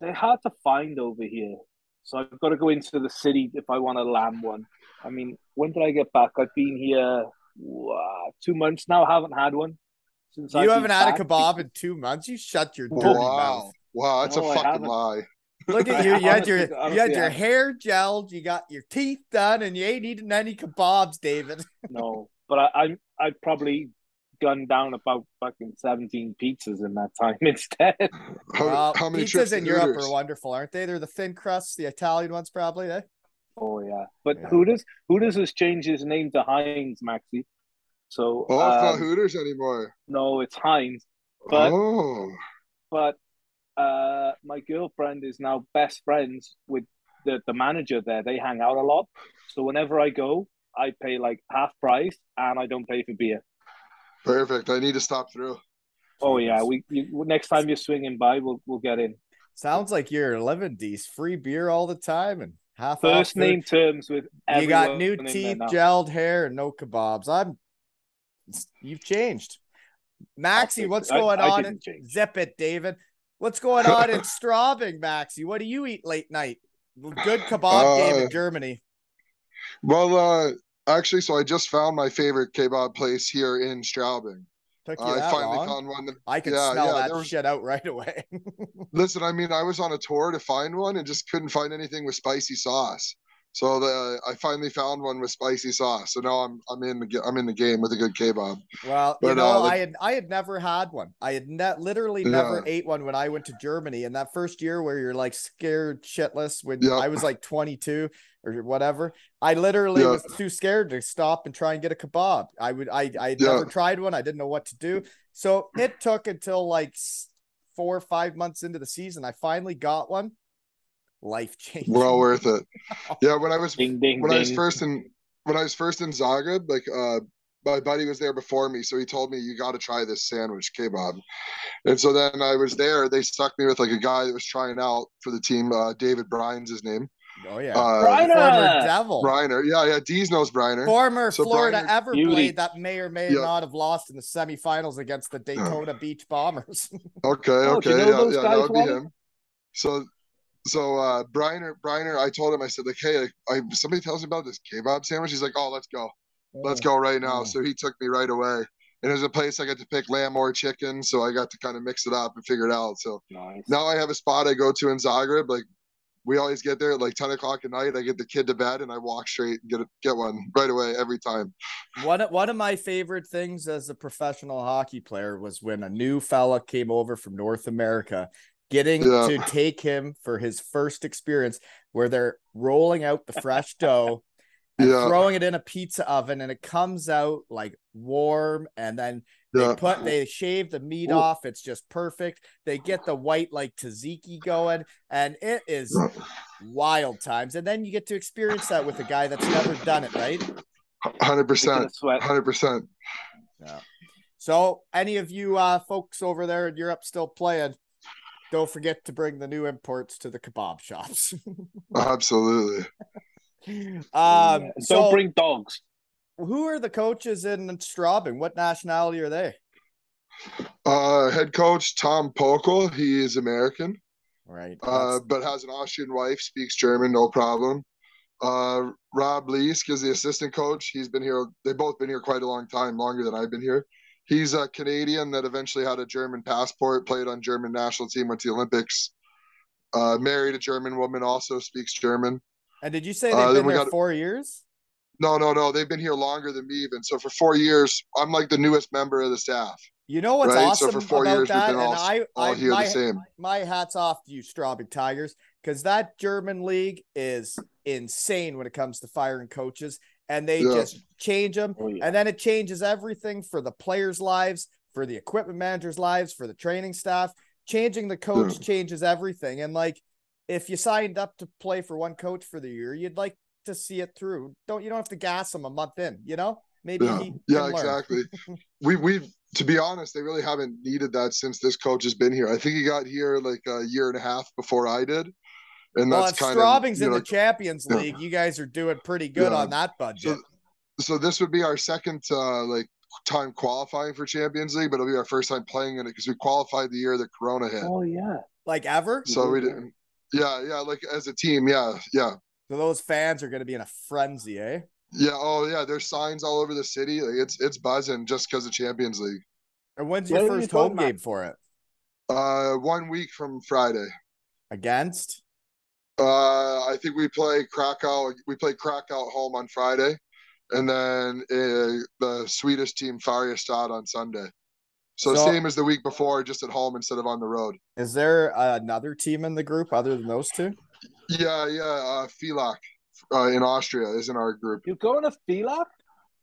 they're hard to find over here. So I've got to go into the city if I want a lamb one. I mean, when did I get back? I've been here wow, two months now. Haven't had one since I've You haven't had a kebab in two months. You shut your dirty Wow. mouth. Wow, that's No, a I fucking lie. Look at I [LAUGHS] you. You had honestly- your you had your hair gelled, you got your teeth done, and you ain't eating any kebabs, David. [LAUGHS] No, but I, I'm I've probably gone down about fucking seventeen pizzas in that time [LAUGHS] instead. How, Well, how many pizzas in Europe Hooters? are wonderful, aren't they? They're the thin crusts, the Italian ones, probably. Eh? Oh yeah, but Yeah. Hooters Hooters has changed his name to Heinz, Maxi. So Oh, it's not um, Hooters anymore. no, it's Heinz. But- oh, But uh, my girlfriend is now best friends with the the manager there. They hang out a lot, so whenever I go, I pay like half price, and I don't pay for beer. perfect. I need to stop through. Oh yeah, we you, next time you're swinging by, we'll we'll get in. Sounds like you're living these free beer all the time and half First off name terms with You got new teeth, gelled hair, and no kebabs. I'm. You've changed, Maxie. What's it. I- going I on? didn't in- change. Zip it, David. What's going on in [LAUGHS] Straubing, Maxie? What do you eat late night? Good kebab game Uh, in Germany. Well, uh, actually, so I just found my favorite kebab place here in Straubing. Took you I finally long? found one that I could yeah, smell yeah, that was- shit out right away. [LAUGHS] Listen, I mean, I was on a tour to find one and just couldn't find anything with spicy sauce. So the, I finally found one with spicy sauce. So now I'm I'm in the I'm in the game with a good kebab. Well, you know, uh, like- I had I had never had one. I had ne- literally never Yeah. ate one when I went to Germany. And that first year where you're like scared shitless when Yeah. I was like 22 or whatever, I literally Yeah. was too scared to stop and try and get a kebab. I would I I never tried one. I didn't know what to do. So it took until like four or five months into the season. I finally got one. Life changing. Well worth it. [LAUGHS] Yeah, when I was Ding ding when I was first in when I was first in Zagreb, like uh my buddy was there before me, so he told me you got to try this sandwich kebab. And so then I was there. They stuck me with like a guy that was trying out for the team. Uh, David Bryan's his name. Oh yeah. Uh, Briner! Former devil. Briner. Yeah, yeah. Dees knows Briner. Former So Florida Briner- Beauty. Everblade that may or may Yeah. not have lost in the semifinals against the Daytona Beach Bombers. [LAUGHS] Okay, Oh, okay, you know yeah, those yeah, that would be him. So, so uh, Briner, Briner, I told him, I said, like, hey, like, I somebody tells me about this kebab sandwich. He's like, oh, let's go, let's go right now. So he took me right away. And there's a place I got to pick lamb or chicken, so I got to kind of mix it up and figure it out. So Nice. now I have a spot I go to in Zagreb. Like we always get there at like 10 o'clock at night. I get the kid to bed and I walk straight and get it, get one right away every time. One one of my favorite things as a professional hockey player was when a new fella came over from North America, getting Yeah. to take him for his first experience where they're rolling out the fresh dough and Yeah. throwing it in a pizza oven and it comes out like warm and then They Yeah. put they shave the meat Ooh. off. It's just perfect. They get the white like tzatziki going, and it is wild times. And then you get to experience that with a guy that's never done it, right? 100% sweat. Hundred percent. Yeah. so, any of you uh, folks over there in Europe still playing, don't forget to bring the new imports to the kebab shops. [LAUGHS] Absolutely. um, Don't so bring dogs. who are the coaches in Straubing? What nationality are they? Uh, head coach Tom Pokel. He is American, Right. uh, but has an Austrian wife. Speaks German, no problem. Uh, Rob Leask is the assistant coach. He's been here. They've both been here quite a long time, longer than I've been here. He's a Canadian that eventually had a German passport, played on German national team, went to the Olympics. Uh, married a German woman, also speaks German. and did you say they've uh, been we there got- four years? No, no, no. They've been here longer than me even. So for four years, I'm like the newest member of the staff. You know what's Right, so awesome for four about years, we've that, been and all- I, All I here my, the same. my hats off to you, Straubing Tigers, because that German league is insane when it comes to firing coaches, and they Yeah. just change them, Oh, yeah. and then it changes everything for the players' lives, for the equipment managers' lives, for the training staff. Changing the coach changes everything, and like if you signed up to play for one coach for the year, you'd like to see it through. Don't you don't have to gas him a month in, you know? Maybe Yeah, yeah, exactly. [LAUGHS] we we've to be honest, they really haven't needed that since this coach has been here. I think he got here like a year and a half before I did, and Well, that's if kind Straubing's of in know, the Champions yeah. League, you guys are doing pretty good Yeah. on that budget. so this would be our second uh, like time qualifying for Champions League, but it'll be our first time playing in it because we qualified the year that Corona hit. Oh yeah. like ever. so we didn't. Yeah, yeah, like as a team, yeah, yeah. So those fans are going to be in a frenzy, eh? Yeah. Oh, yeah. There's signs all over the city. Like it's it's buzzing just because of Champions League. And when's your are you first going, home Matt? game for it? Uh, one week from Friday. Against? Uh, I think we play Krakow. We play Krakow at home on Friday, and then uh, the Swedish team Färjestad on Sunday. So, So- same as the week before, just at home instead of on the road. Is there another team in the group other than those two? Yeah, yeah. Uh, Villach uh, in Austria is in our group. You're going to Villach?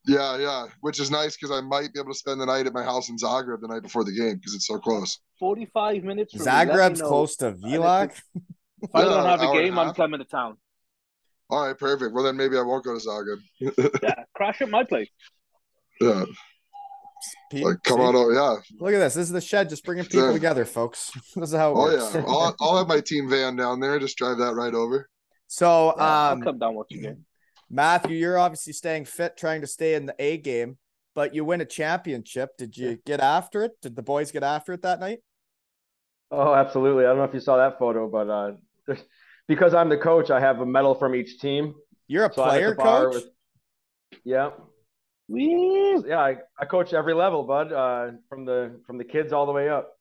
Yeah, yeah. Which is nice because I might be able to spend the night at my house in Zagreb the night before the game because it's so close. 45 minutes from me. Me Zagreb's know. close to Villach. [LAUGHS] If I don't have a hour and a game, I'm coming to town. All right, perfect. Well, then maybe I won't go to Zagreb. Yeah, crash at my place. [LAUGHS] yeah, Pete, like come see? on over. Yeah. Look at this. This is the shed just bringing people Yeah. together, folks. [LAUGHS] This is how it Oh works. yeah. I'll, I'll have my team van down there. Just drive that right over. So, Yeah, I'll um, come down watch a game. Matthew, you're obviously staying fit, trying to stay in the A game, but you win a championship. Did you get after it? Did the boys get after it that night? Oh, absolutely. I don't know if you saw that photo, but uh, there's, [LAUGHS] because I'm the coach, I have a medal from each team. You're a So I'm at the player coach. with- yeah, Woo! yeah. I, I coach every level, bud. Uh, from the from the kids all the way up.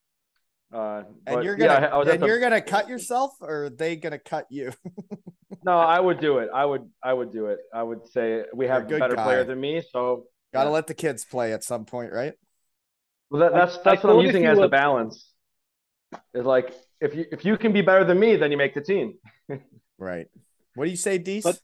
Uh, And you're gonna I- I was and the- you're gonna cut yourself, or are they gonna cut you? [LAUGHS] No, I would do it. I would. I would do it. I would say we have a good better guy. player than me, so Gotta Yeah. let the kids play at some point, right? well, that, I- that's I that's what thought I'm using you as the balance. Is like if you if you can be better than me, then you make the team. [LAUGHS] Right. What do you say, Dees? But-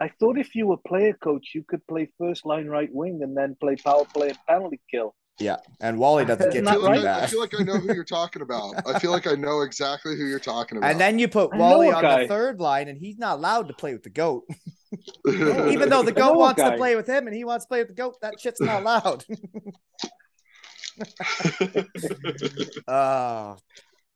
I thought if you were player coach, you could play first line right wing and then play power play and penalty kill. yeah, and Wally doesn't Isn't get I to feel, do like, I feel like I know who you're talking about. I feel like I know exactly who you're talking about. And then you put I Wally on guy. the third line, and he's not allowed to play with the goat. [LAUGHS] Even though the goat a wants to play with him, and he wants to play with the goat, that shit's not allowed. Oh, [LAUGHS]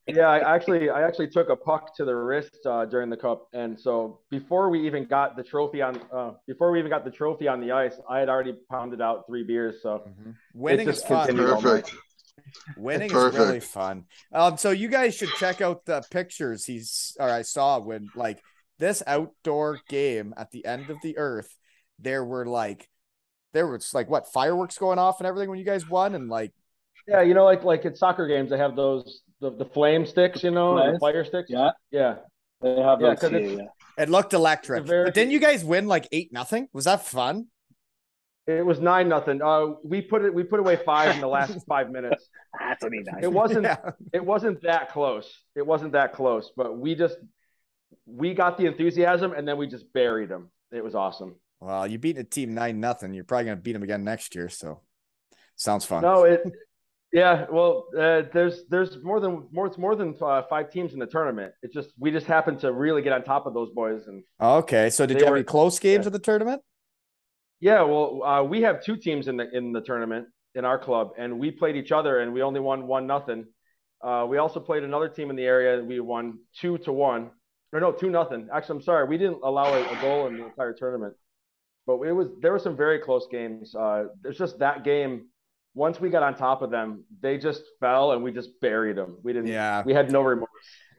Yeah, I actually I actually took a puck to the wrist uh, during the cup, and so before we even got the trophy on uh, before we even got the trophy on the ice, I had already pounded out three beers. So winning is fun. continued all night. Perfect. Winning is really fun. Um, so you guys should check out the pictures he's or I saw when like this outdoor game at the end of the earth. There were like there was like what fireworks going off and everything when you guys won, and like yeah, you know, like like at soccer games, they have those the, the flame sticks, you know, the fire sticks. Yeah, yeah. they have Yeah, those 'cause here, yeah. it looked electric. Very- But didn't you guys win like eight nothing? Was that fun? It was nine nothing. Uh, we put it we put away five in the last [LAUGHS] five minutes. [LAUGHS] That's only nice. It wasn't Yeah. it wasn't that close. It wasn't that close, but we just we got the enthusiasm and then we just buried them. It was awesome. Well, you beat a team nine nothing. You're probably gonna beat them again next year. So Sounds fun. No, it. Yeah, well, uh, there's there's more than more it's more than uh, five teams in the tournament. It's just we just happened to really get on top of those boys, and Okay, so did you have were- any close games yeah. in the tournament? yeah, well, uh, we have two teams in the in the tournament in our club, and we played each other, and we only won one nothing. Uh, we also played another team in the area, and we won two to one, or no, two nothing. Actually, I'm sorry, we didn't allow a, a goal in the entire tournament, but it was there were some very close games. Uh, there's just that game. Once we got on top of them, they just fell, and we just buried them. We didn't. Yeah. We had no remorse.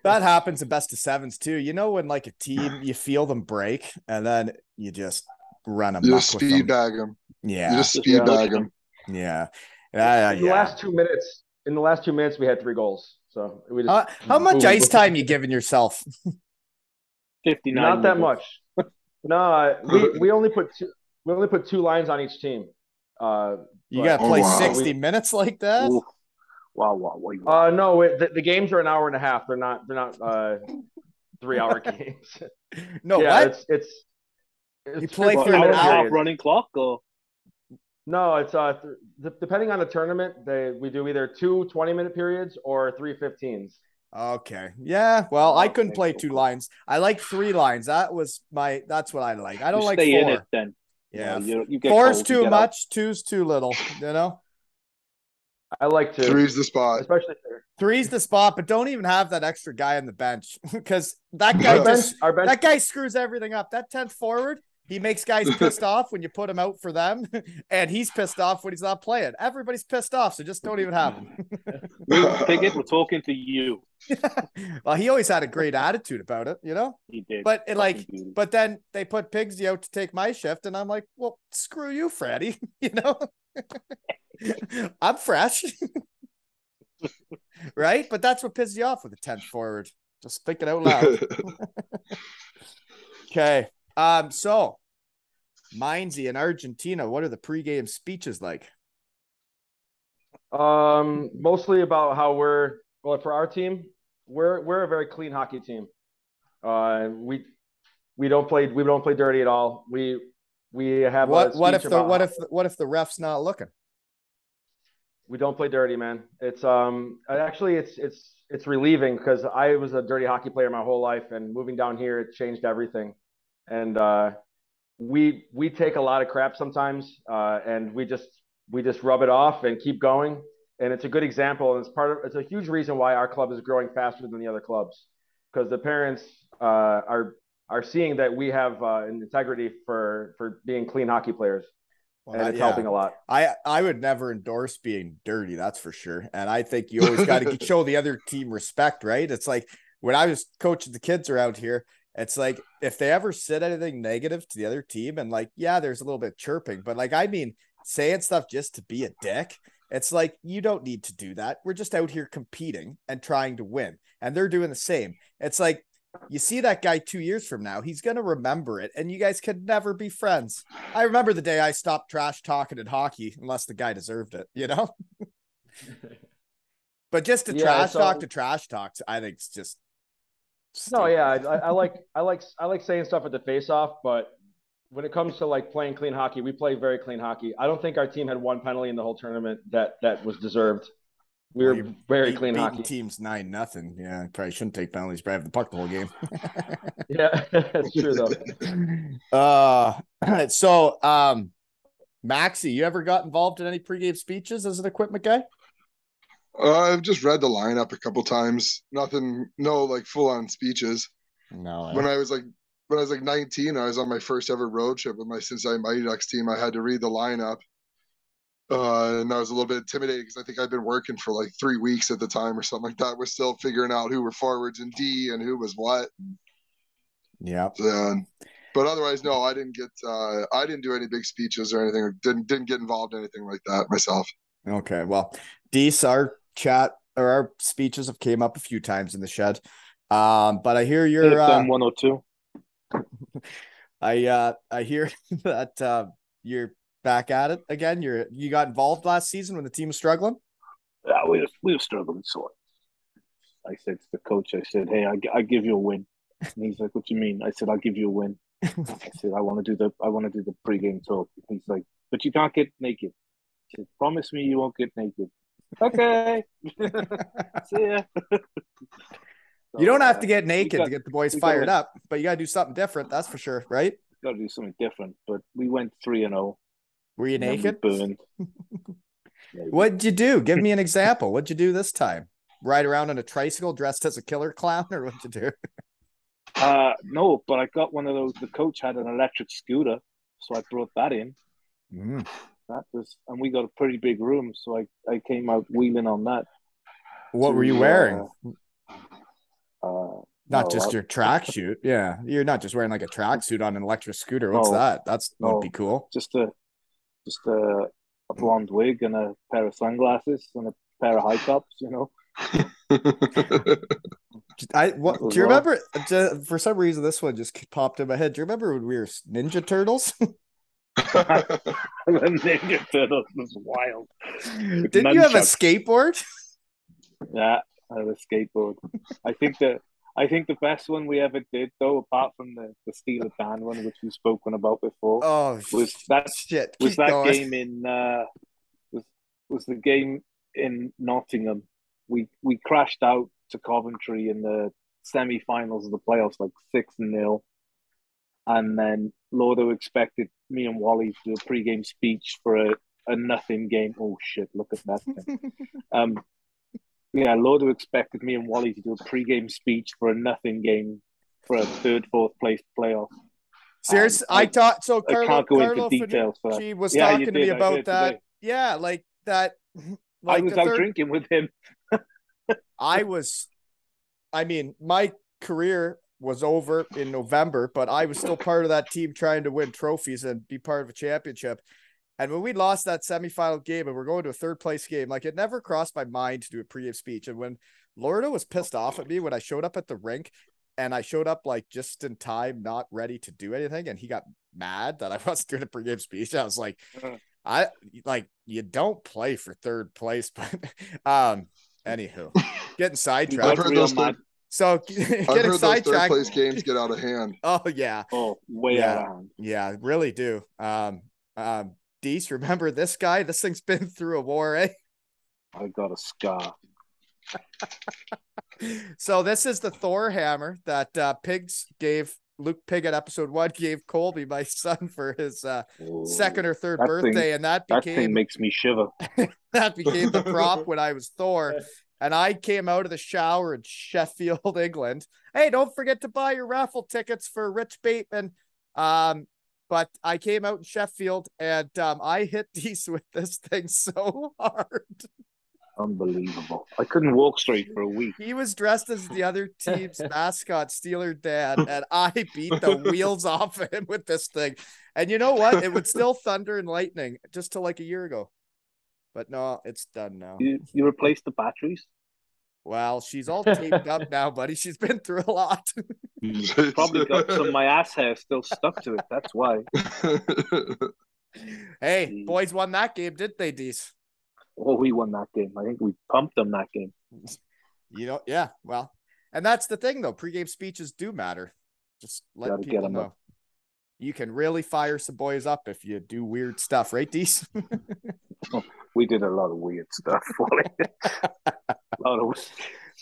That happens in best of sevens too. You know when like a team you feel them break and then you just run them. You just speed bag them. Yeah, You just Just speed push bag them. them. yeah, yeah, in the yeah. last two minutes, in the last two minutes, we had three goals. So we just Uh, how much boom, ice boom. time you giving yourself? 59. Not that minutes. much. no, we we only put two. We only put two lines on each team. Uh, You got to Oh, play wow. sixty minutes like that? Ooh. Wow, wow, wow. wow. uh, no, it, the, the games are an hour and a half. They're not. They're not uh, three hour [LAUGHS] games. No, yeah, what? it's it's. it's You play What, for an hour and a half running clock or No, it's uh, th- depending on the tournament, they we do either two 20 minute periods or three 15s. Okay. Yeah. Well, I couldn't play two lines. I like three lines. That was my. That's what I like. I don't you like stay in it four. then. Yeah. You, know, you, you get Four's cold, you too get out. much. Two's too little. You know. I like to, Three's the spot. especially if Three's the spot, but don't even have that extra guy on the bench [LAUGHS] because that guy Yeah. bench, just our bench that guy screws everything up. That tenth forward, he makes guys pissed [LAUGHS] off when you put him out for them, [LAUGHS] and he's pissed off when he's not playing. Everybody's pissed off, so just don't even have him. [LAUGHS] Pickett, we're talking to you. well, he always had a great attitude about it, you know. He did. But it, like, Fucking beauty. but then they put Pigsy out to take my shift, and I'm like, well, screw you, Freddie. you know, I'm fresh, right? But that's what pisses you off with the tenth forward. Just think it out loud. Okay. Um. So, Mindsy in Argentina. What are the pregame speeches like? Um, mostly about how we're well for our team. We're we're a very clean hockey team. Uh, we we don't play we don't play dirty at all. We we have What a What if the What if What if the ref's not looking? we don't play dirty, man? It's um actually it's it's it's relieving because I was a dirty hockey player my whole life, and moving down here it changed everything. And uh, we we take a lot of crap sometimes, uh, and we just we just rub it off and keep going. And it's a good example, and it's part of it's a huge reason why our club is growing faster than the other clubs because the parents uh, are are seeing that we have uh, an integrity for for being clean hockey players, Well, and it's yeah. helping a lot. I I would never endorse being dirty, that's for sure. And I think you [LAUGHS] always got to show the other team respect, right? It's like when I was coaching the kids around here, it's like if they ever said anything negative to the other team, and like, yeah, there's a little bit chirping, but like, I mean, saying stuff just to be a dick, it's like you don't need to do that. We're just out here competing and trying to win, and they're doing the same. It's like you see that guy two years from now, he's gonna remember it, and you guys could never be friends. I remember the day I stopped trash talking in hockey, unless the guy deserved it, you know. [LAUGHS] but just to Yeah, trash talk to trash talks, I think it's just No, yeah, I, I like I like I like saying stuff at the face off, but when it comes to like playing clean hockey, we play very clean hockey. I don't think our team had one penalty in the whole tournament that that was deserved. We were you very Beat- clean hockey. teams nine nothing. Yeah, probably shouldn't take penalties, but have the puck the whole game. [LAUGHS] Yeah, [LAUGHS] that's true though. [LAUGHS] uh, [CLEARS THROAT] so um, Maxie, you ever got involved in any pregame speeches as an equipment guy? Uh, I've just read the lineup a couple times. Nothing, no like full on speeches. No. When I was like when I was like 19, I was on my first ever road trip with my Cincinnati Mighty Ducks team. I had to read the lineup. Uh, and I was a little bit intimidated because I think I'd been working for like three weeks at the time or something like that. We're still figuring out who were forwards and D and who was what. yeah. And, but otherwise, no, I didn't get. Uh, I didn't do any big speeches or anything. Didn't didn't get involved in anything like that myself. Okay. Well, Dees, our chat or our speeches have came up a few times in the shed. Um, but I hear you're uh, AFM 102. [LAUGHS] I uh I hear [LAUGHS] that uh you're back at it again. You're you got involved last season when the team was struggling. Yeah, we were, we were struggling sore. I said to the coach, I said, "Hey, I, I give you a win." And he's like, "What do you mean?" I said, "I'll give you a win." I said, "I want to do the I want to do the pregame talk." He's like, "But you can't get naked." She said, Promise me you won't get naked. Okay. [LAUGHS] See ya. You don't have to get naked got- to get the boys we got fired up, but you got to do something different. That's for sure, right? Got to do something different. But we went three and zero. Were you naked? Burned. [LAUGHS] What'd you do? Give me an example. What'd you do this time? Ride around on a tricycle dressed as a killer clown, [LAUGHS] or what'd you do? Uh, no, but I got one of those. The coach had an electric scooter, so I brought that in. Mm. That was, and we got a pretty big room, so I I came out wheeling on that. What were you wearing? Uh, Not no, just I- your tracksuit. Yeah, you're not just wearing like a tracksuit on an electric scooter. What's No. that? That's would No. be cool. just a just a, a blonde wig and a pair of sunglasses and a pair of high tops. You know, [LAUGHS] I what, do you remember? ju- For some reason, this one just popped in my head. Do you remember when we were Ninja Turtles? [LAUGHS] [LAUGHS] the Ninja Turtles was wild. Didn't you have a skateboard? [LAUGHS] Yeah, I had a skateboard. I think the I think the best one we ever did, though, apart from the the Steeler Dan one, which we've spoken about before, Oh, was that shit. was Keep that going. game in uh, was was the game in Nottingham. We we crashed out to Coventry in the semi-finals of the playoffs, like six nil, and then Lordo expected me and Wally to do a pre-game speech for a, a nothing game. Oh shit! Look at that thing. [LAUGHS] um, yeah, Lordo expected me and Wally to do a pre-game speech for a nothing game for a third, fourth place playoff. Serious? Um, I, I- thought so. I can't go Carlo into details for. She was Yeah, talking to me did, about that. today. Yeah, like that. [LAUGHS] I was out third, drinking with him. [LAUGHS] I was, I mean, my career was over in November, but I was still part of that team trying to win trophies and be part of a championship. And when we lost that semifinal game and we're going to a third place game, like it never crossed my mind to do a pregame speech. And when Lordo was pissed off at me when I showed up at the rink and I showed up like just in time, not ready to do anything, and he got mad that I [LAUGHS] wasn't doing a pregame speech, I was like, Uh. I like you don't play for third place, [LAUGHS] but um anywho, [LAUGHS] getting sidetracked. I've heard those third, So [LAUGHS] I've getting heard those third place games get out of [LAUGHS] hand. Oh yeah, Oh, way Yeah. out of hand. yeah, really do. Um, um, Dees, remember this guy? This thing's been [LAUGHS] through a war, eh? I got a scar. So this is the Thor hammer that uh, Pigs gave Luke Pig at episode one gave Colby, my son, for his uh, second or third that thing- birthday, and that That thing became makes me shiver. that became the prop when I was Thor. And I came out of the shower in Sheffield, [LAUGHS] England. Hey, don't forget to buy your raffle tickets for Rich Bateman. Um, but I came out in Sheffield and um, I hit [LAUGHS] these with this thing so hard. Unbelievable. I couldn't walk straight for a week. He was dressed as the other [LAUGHS] team's mascot, Steeler Dan, and I beat the wheels off of him with this thing. And you know what? It would still thunder and lightning just till like a year ago. But no, it's done now. You, you replaced the batteries? Well, she's all [LAUGHS] taped up now, buddy. She's been through a lot. Probably got some of my ass hair still stuck to it. That's why. [LAUGHS] hey, Jeez. boys won that game, didn't they, Dees? Oh, we won that game. I think we pumped them that game. You know, yeah. Well, and that's the thing, though. Pre-game speeches do matter. Just let Gotta get people 'em know. up. You can really fire some boys up if you do weird stuff, right, Dees? [LAUGHS] [LAUGHS] We did a lot of weird stuff. [LAUGHS] Wally. [LAUGHS] a lot of.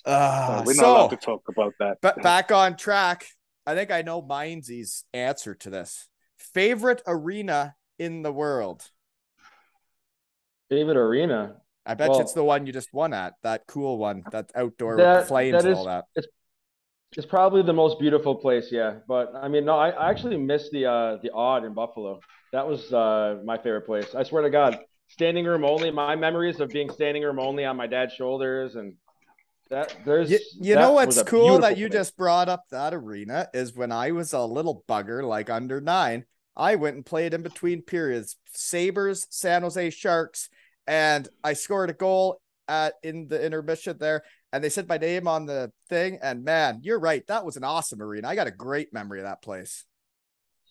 Uh, we're not so, allowed to talk about that. but back on track. I think I know Mindsy's answer to this. Favorite arena in the world? Favorite arena. I bet you it's the one you just won at. That cool one. That outdoor That- with flames that and all that. It's probably the most beautiful place, yeah. But I mean, no, I, I actually missed the uh the Aud in Buffalo. That was uh my favorite place. I swear to God, standing room only. My memories of being standing room only on my dad's shoulders and that there's You, you that know what's cool that you place. just brought up that arena is when I was a little bugger, like under nine, I went and played in between periods, Sabres, San Jose Sharks, and I scored a goal at in the intermission there, and they said my name on the thing. And man, you're right, that was an awesome arena. I got a great memory of that place.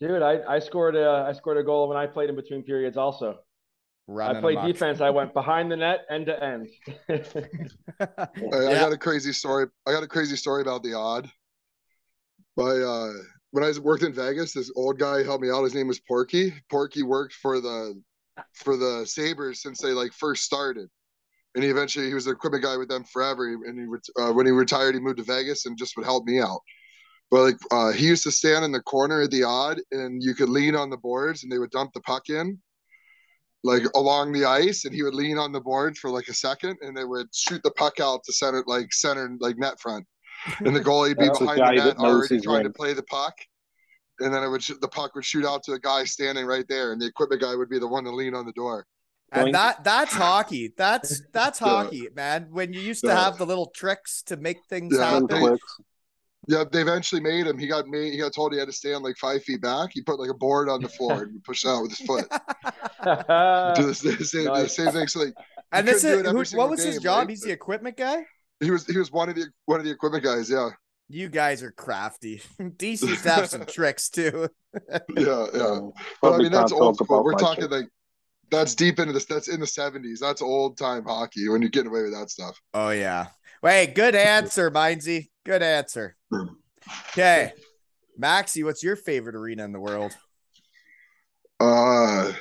Dude, I, I scored a I scored a goal when I played in between periods also. Running I played amok. defense. I went behind the net, end to end. [LAUGHS] I, I Yeah. got a crazy story. I got a crazy story about the Aud. My uh, when I was worked in Vegas, this old guy helped me out. His name was Porky. Porky worked for the for the Sabres since they like first started. And he eventually he was the equipment guy with them forever. And he uh, when he retired, he moved to Vegas and just would help me out. But like uh, he used to stand in the corner of the Aud, and you could lean on the boards, and they would dump the puck in, like along the ice, and he would lean on the board for like a second, and they would shoot the puck out to center, like center, like net front, and the goalie would be [LAUGHS] behind guy the net already his trying to play the puck, and then it would sh- the puck would shoot out to a guy standing right there, and the equipment guy would be the one to lean on the door. And that that's hockey. That's [LAUGHS] that's hockey, man. When you used to have the little tricks to make things Yeah, happen. They- Yeah, they eventually made him. He got made. He got told he had to stand like five feet back. He put like a board on the floor and pushed it out with his foot. [LAUGHS] [LAUGHS] Do the, same- same, the same thing. So like, and this is do it every who, what was his job? right? He's the equipment guy. he was he was one of the one of the equipment guys. Yeah, You guys are crafty. DC used to have some [LAUGHS] tricks too. yeah, yeah. But I mean, that's old school. We're talking shit. like that's deep into this. That's in the seventies. That's old time hockey when you're getting away with that stuff. Oh yeah. Wait, good answer, Mindsy. Good answer. Okay. Maxie, what's your favorite arena in the world? Uh,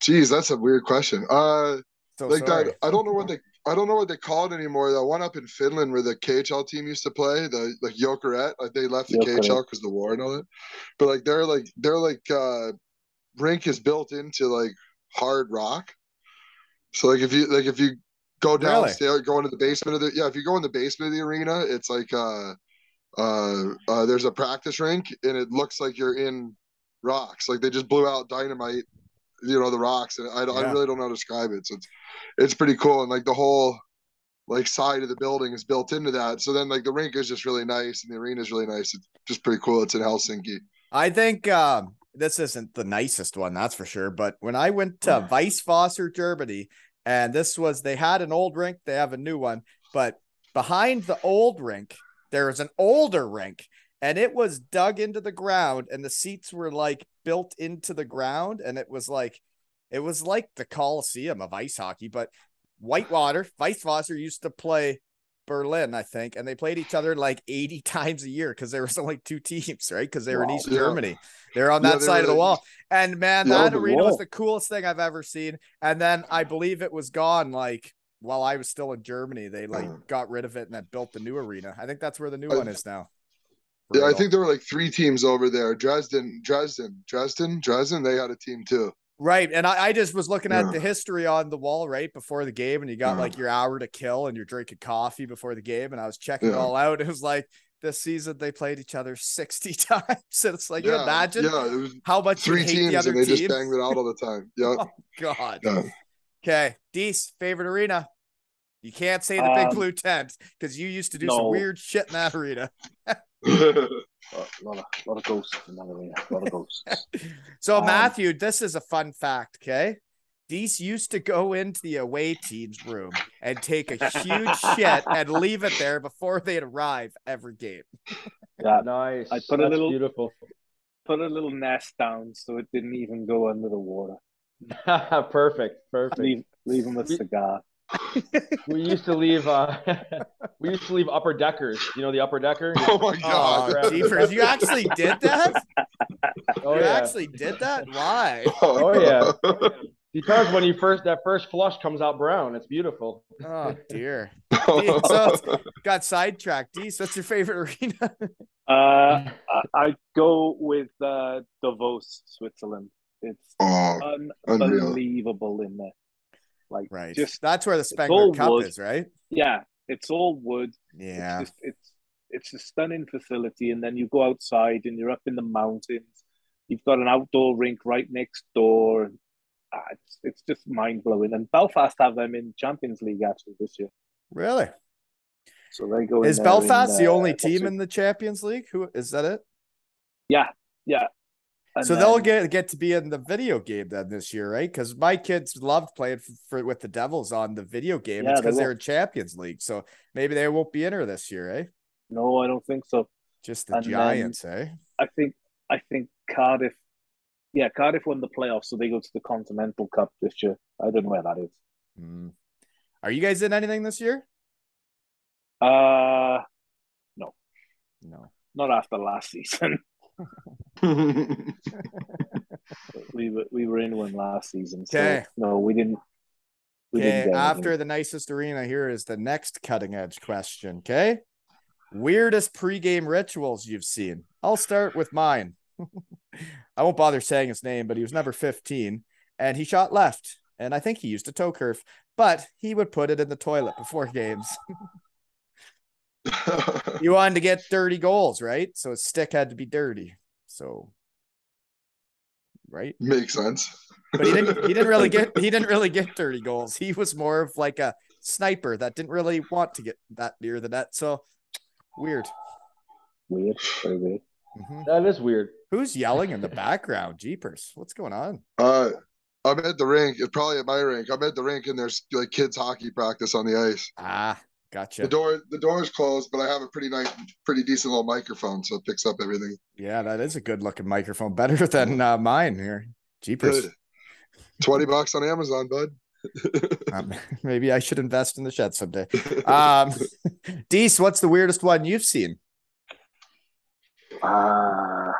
geez, that's a weird question. Uh, So like sorry. that. I don't know what they. I don't know what they call it anymore. The one up in Finland where the KHL team used to play, the like Jokerit, like they left the Jokerit. KHL because the war and all that. But like they're like they're like uh rink is built into like hard rock. So like if you like if you go Really? downstairs, go into the basement of the yeah, if you go in the basement of the arena, it's like uh uh uh there's a practice rink and it looks like you're in rocks. Like they just blew out dynamite, you know, the rocks. And I, I really don't know how to describe it. So it's it's pretty cool. And like the whole like side of the building is built into that. So then like the rink is just really nice and the arena is really nice. It's just pretty cool. It's in Helsinki. I think um, this isn't the nicest one, that's for sure. But when I went to Weisswasser, Germany, and this was they had an old rink, they have a new one, but behind the old rink, there was an older rink, and it was dug into the ground, and the seats were like built into the ground, and it was like it was like the Coliseum of ice hockey, but Whitewater, Weisswasser used to play Berlin, I think, and they played each other like 80 [LAUGHS] times a year because there was only two teams, right? Because they were in East Yeah. Germany. They're on Yeah, that they side of the wall. And man, that arena was the coolest thing I've ever seen. And then I believe it was gone like while I was still in Germany. They like uh-huh. got rid of it and then built the new arena. I think that's where the new I- one is now. Yeah, I think there were like three teams over there. Dresden, Dresden, Dresden, Dresden. They had a team too. Right. And I, I just was looking at Yeah. the history on the wall right before the game, and you got Yeah. like your hour to kill and you're drinking coffee before the game. And I was checking it all out. It was like this season they played each other 60 [LAUGHS] times. And it's like, you yeah, imagine Yeah, how much you three hate teams the other and they team. just banged it out all the time. [LAUGHS] Yeah. Oh, God. Yeah. Okay. Deece, favorite arena. You can't say the big Um, blue tent because you used to do some weird shit in that arena. A [LAUGHS] [LAUGHS] lot of, lot of ghosts in that arena. A lot of ghosts. [LAUGHS] So Um, Matthew, this is a fun fact, okay? Deece used to go into the away team's room and take a huge shit and leave it there before they'd arrive every game. Yeah, Nice. I put a little- beautiful. put a little nest down so it didn't even go under the water. [LAUGHS] perfect. Perfect. Leave, leave him a cigar. [LAUGHS] We used to leave. Uh, [LAUGHS] we used to leave upper deckers. You know the upper decker. oh my god. Oh, jeepers, you actually did that? Oh you yeah. actually did that? Why? Oh, yeah. Because when you first that first flush comes out brown, it's beautiful. Oh dear. So got sidetracked. Deece, what's your favorite arena? Uh, I, I go with uh, Davos, Switzerland. It's oh, unreal. unbelievable in there. Like, Right. just That's where the all Spengler Cup wood. is, right? yeah, it's all wood. Yeah. It's just it's it's a stunning facility, and then you go outside and you're up in the mountains. You've got an outdoor rink right next door. Ah, it's it's just mind blowing. And Belfast have them in Champions League actually this year, Really? so they go. Is there Belfast in, the uh, only team in the Champions League? Who is that it? Yeah, yeah. And so they'll get get to be in the video game then this year, right? Because my kids loved playing for, for with the Devils on the video game. Yeah, it's because will. they're in Champions League, so maybe they won't be in her this year, eh? No, I don't think so. Just the And then- Giants, eh? I think I think Cardiff. Yeah, Cardiff won the playoffs, so they go to the Continental Cup this year. I don't know where that is. Hmm. Are you guys in anything this year? Uh, no, No. not after last [LAUGHS] season. We were we were in one last season. So Okay. no, we didn't. We Okay, didn't after anything. the nicest arena, here is the next cutting edge question. Okay. Weirdest pregame rituals you've seen. I'll start with mine. [LAUGHS] I won't bother saying his name, but he was number 15 and he shot left. And I think he used a toe curve, but he would put it in the toilet before games. [LAUGHS] [LAUGHS] You wanted to get dirty goals, right? So his stick had to be dirty. So, right? Makes sense. but he didn't he didn't really [LAUGHS] get he didn't really get dirty goals. He was more of like a sniper that didn't really want to get that near the net. So weird. weird, very weird. Mhm. That is weird. Who's yelling in the background? Jeepers. What's going on? Uh, I'm at the rink. It's probably at my rink. I'm at the rink and there's like kids hockey practice on the ice. Ah, gotcha. The door the door is closed, but I have a pretty nice, pretty decent little microphone, so it picks up everything. Yeah, that is a good looking microphone. Better [LAUGHS] than uh, mine here. Jeepers. Good. Twenty bucks on Amazon, bud. Um, [LAUGHS] [LAUGHS] maybe I should invest in the shed someday. Um Dees, what's the weirdest one you've seen? Ah,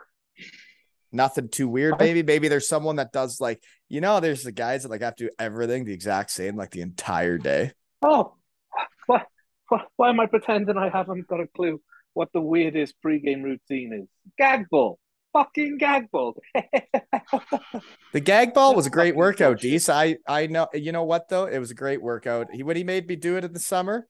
Nothing too weird, maybe. Maybe there's someone that does like, you know, there's the guys that like have to do everything the exact same, like the entire day. oh, why, am I pretending I haven't got a clue what the weirdest pregame routine is? Gag ball, fucking gag ball. [LAUGHS] The gag ball was a great workout. Dees. I I know you know what though? It was a great workout. He when he made me do it in the summer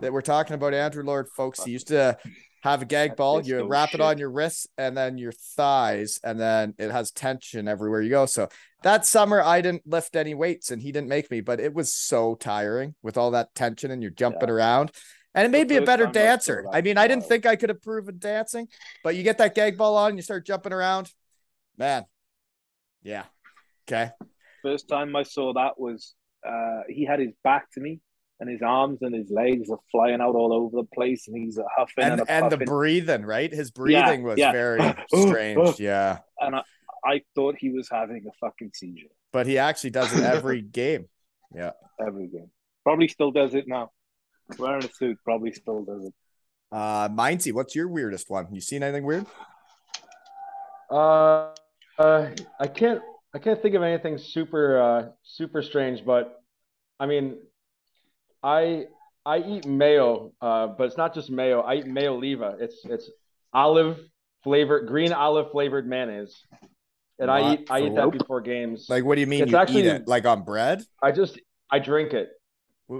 that we're talking about Andrew Lord, folks. He used to have a gag That ball, you wrap it on your wrists and then your thighs, and then it has tension everywhere you go. So that summer I didn't lift any weights and he didn't make me, but it was so tiring with all that tension and you're jumping around. And it made me a better time I saw dancer. I mean, I didn't think I could improve in dancing, but you get that gag ball on and you start jumping around. Man. Yeah. Okay. First time I saw that was uh, he had his back to me and his arms and his legs are flying out all over the place and he's huffing and, and and the breathing, right? His Yeah, breathing was yeah. very [GASPS] [GASPS] strange. Yeah. and I, I thought he was having a fucking seizure But he actually does it every [LAUGHS] game. Yeah, every game. Probably still does it now. Wearing a suit, probably still does it. Uh Mindsy, what's your weirdest one? You seen anything weird? Uh, uh, I can't I can't think of anything super uh super strange, but I mean, I I eat mayo, uh, but it's not just mayo. I eat mayo leva. It's it's olive flavored, green olive flavored mayonnaise, and I eat I eat Nope. that before games. Like what do you mean It's you actually- eat it? Like on bread? I just I drink it